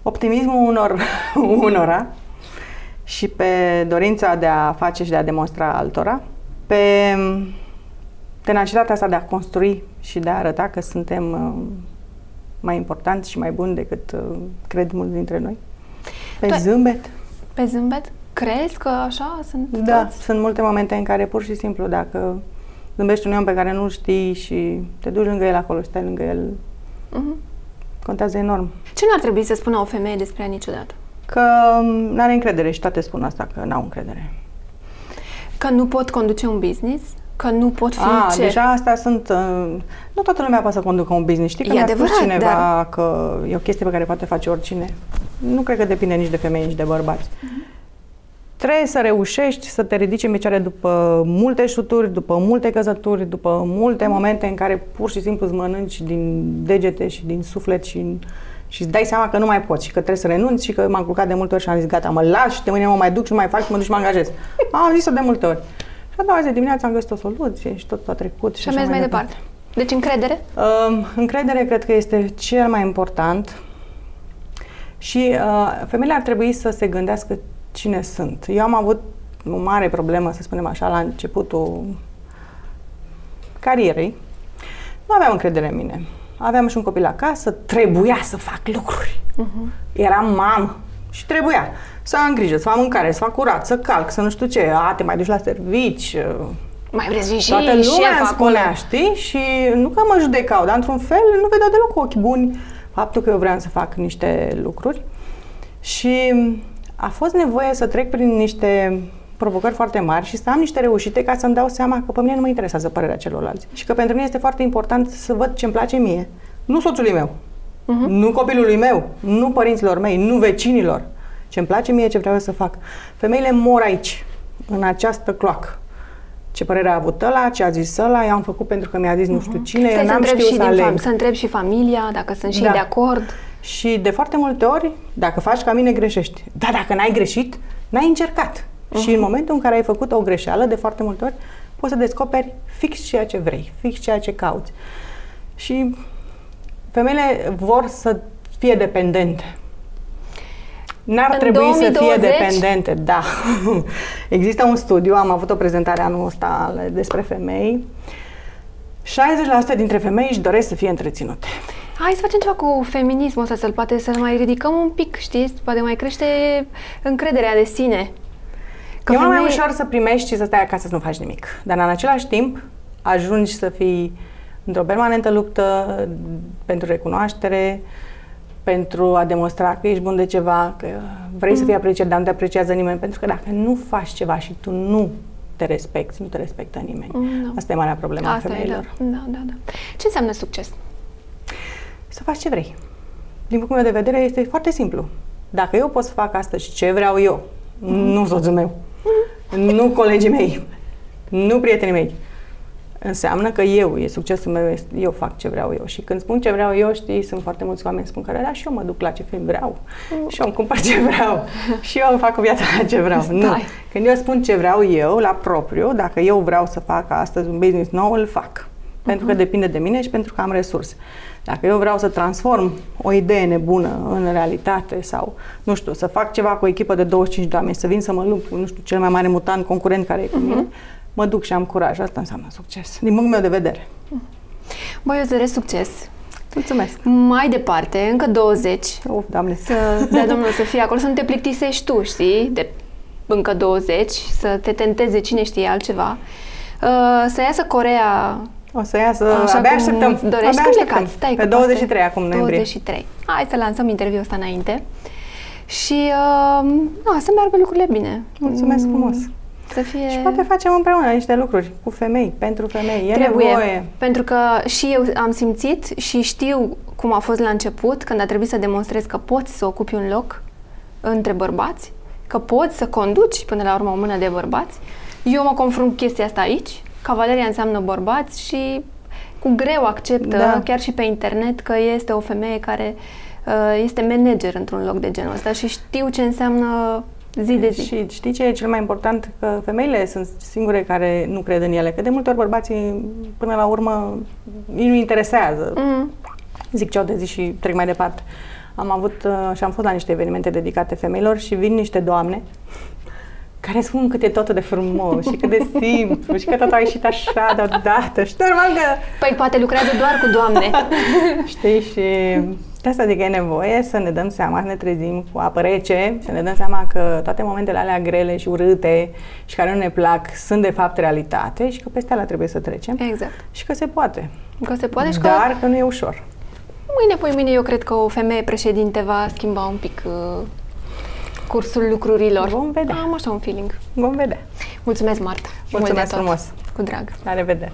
optimismul unor, *laughs* unora și pe dorința de a face și de a demonstra altora, pe tenacitatea asta de a construi și de a arăta că suntem uh, mai importanți și mai buni decât uh, cred mulți dintre noi. Pe tu zâmbet. Pe zâmbet? Crezi că așa sunt Da, toți? sunt multe momente în care pur și simplu dacă zâmbești un om pe care nu știi și te duci lângă el acolo, stai lângă el, uh-huh. contează enorm. Ce nu ar trebui să spună o femeie despre ea niciodată? Că um, nu are încredere și toate spun asta, că n-au încredere. Că nu pot conduce un business? Că nu pot fi A, ce? deja astea sunt... Uh, nu toată lumea poate să conducă un business. Știi că e mi-a adevărat, spus cineva dar... că e o chestie pe care poate face oricine. Nu cred că depinde nici de femei, nici de bărbați. Uh-huh. Trebuie să reușești să te ridici în picioare după multe șuturi, după multe căzături, după multe momente în care pur și simplu îți mănânci din degete și din suflet și, și îți dai seama că nu mai poți și că trebuie să renunți și că m-am culcat de multe ori și am zis gata, mă las și de mâine mă mai duc și nu mai fac și mă duc și mă angajez. *laughs* Am zis-o de multe ori. Și a doua zi dimineața am găsit o soluție și tot a trecut. Și, și am mers mai departe. departe. Deci încredere? Uh, încredere cred că este cel mai important și uh, femeile ar trebui să se gândească cine sunt. Eu am avut o mare problemă, să spunem așa, la începutul carierei. Nu aveam încredere în mine. Aveam și un copil acasă, trebuia să fac lucruri. Uh-huh. Eram mamă și trebuia să am grijă, să fac mâncare, să fac curat, să calc, să nu știu ce, a, te mai duci la servici. Mai vreți și Toată lumea îmi spunea, știi? Și nu că mă judecau, dar într-un fel nu vedeau deloc cu ochi buni faptul că eu vreau să fac niște lucruri. Și a fost nevoie să trec prin niște provocări foarte mari și să am niște reușite ca să-mi dau seama că pe mine nu mă interesează părerea celorlalți. Și că pentru mine este foarte important să văd ce-mi place mie. Nu soțului meu, uh-huh. nu copilului meu, nu părinților mei, nu vecinilor, ce îmi place mie, ce vreau să fac. Femeile mor aici, în această cloacă. Ce părere a avut ăla, ce a zis ăla, eu am făcut pentru că mi-a zis uh-huh. nu știu cine, eu n-am știut să aleg. Fam- să întreb și familia, dacă sunt și da. de acord. Și de foarte multe ori, dacă faci ca mine, greșești. Dar dacă n-ai greșit, n-ai încercat. Uh-huh. Și în momentul în care ai făcut o greșeală, de foarte multe ori, poți să descoperi fix ceea ce vrei, fix ceea ce cauți. Și femeile vor să fie dependente. N-ar în trebui 2020? să fie dependente, da. *laughs* Există un studiu, am avut o prezentare anul ăsta despre femei. 60% dintre femei își doresc să fie întreținute. Hai să facem ceva cu feminismul ăsta, să-l poate să mai ridicăm un pic, știți? Poate mai crește încrederea de sine. Că e femei... mai ușor să primești și să stai acasă să nu faci nimic. Dar în același timp, ajungi să fii într-o permanentă luptă pentru recunoaștere, pentru a demonstra că ești bun de ceva, că vrei mm. să fii apreciat, dar nu te apreciază nimeni, pentru că dacă nu faci ceva și tu nu te respecti, nu te respectă nimeni. Mm, Asta e marea problemă Asta a femeilor. E, da. da, da, da. Ce înseamnă succes? Să faci ce vrei. Din punctul meu de vedere este foarte simplu. Dacă eu pot să fac astăzi ce vreau eu, mm. nu soțul meu, mm. nu colegii mei, nu prietenii mei, înseamnă că eu, e succesul meu, eu fac ce vreau eu. Și când spun ce vreau eu, știi, sunt foarte mulți oameni spun că da, și eu mă duc la ce film vreau. Mm. Și eu îmi cumpăr ce vreau. *laughs* și eu îmi fac viața la ce vreau. Stai. Nu. Când eu spun ce vreau eu, la propriu, dacă eu vreau să fac astăzi un business nou, îl fac. Pentru că mhm. depinde de mine și pentru că am resurse. Dacă eu vreau să transform o idee nebună în realitate sau, nu știu, să fac ceva cu o echipă de 25 de oameni, să vin să mă lupt cu, nu știu, cel mai mare mutant concurent care e cu mine, uh-huh. Mă duc și am curaj. Asta înseamnă succes, din punctul meu de vedere. Băi, eu îți doresc succes. Mulțumesc. Mai departe, încă 20. Of, doamne. Să, da, domnul, să fie acolo, să nu te plictisești tu, știi, de încă 20, să te tenteze cine știe altceva. Uh, să iasă Corea o să iasă, Așa abia așteptăm. Dorești abia când plecați? Stai Pe 23 acum noiembrie. 23. Hai să lansăm interviul ăsta înainte. Și uh, na, să meargă lucrurile bine. Mulțumesc mm, frumos. Să fie... Și poate facem împreună niște lucruri cu femei, pentru femei. E Trebuie, nevoie. pentru că și eu am simțit și știu cum a fost la început, când a trebuit să demonstrez că poți să ocupi un loc între bărbați, că poți să conduci până la urmă o mână de bărbați. Eu mă confrunt cu chestia asta aici Cavaleria înseamnă bărbați și cu greu acceptă, da. chiar și pe internet, că este o femeie care uh, este manager într-un loc de genul ăsta și știu ce înseamnă zi de zi. Și știi ce e cel mai important? Că femeile sunt singure care nu cred în ele. Că de multe ori bărbații, până la urmă, ei nu interesează. Mm. Zic ce au de zi și trec mai departe. Am avut uh, și am fost la niște evenimente dedicate femeilor și vin niște doamne care spun cât e totul de frumos și cât de *laughs* simplu și că totul a ieșit așa deodată și normal că... Păi poate lucrează doar cu doamne. *laughs* Știi? Și de asta zic că e nevoie să ne dăm seama, să ne trezim cu apă rece, să ne dăm seama că toate momentele alea grele și urâte și care nu ne plac sunt de fapt realitate și că peste alea trebuie să trecem. Exact. Și că se poate. Că se poate și Dar că... că nu e ușor. Mâine, poi mâine eu cred că o femeie președinte va schimba un pic uh cursul lucrurilor. Vom vedea. Am așa un feeling. Vom vedea. Mulțumesc, Marta. Mulțumesc frumos. Cu drag. La revedere.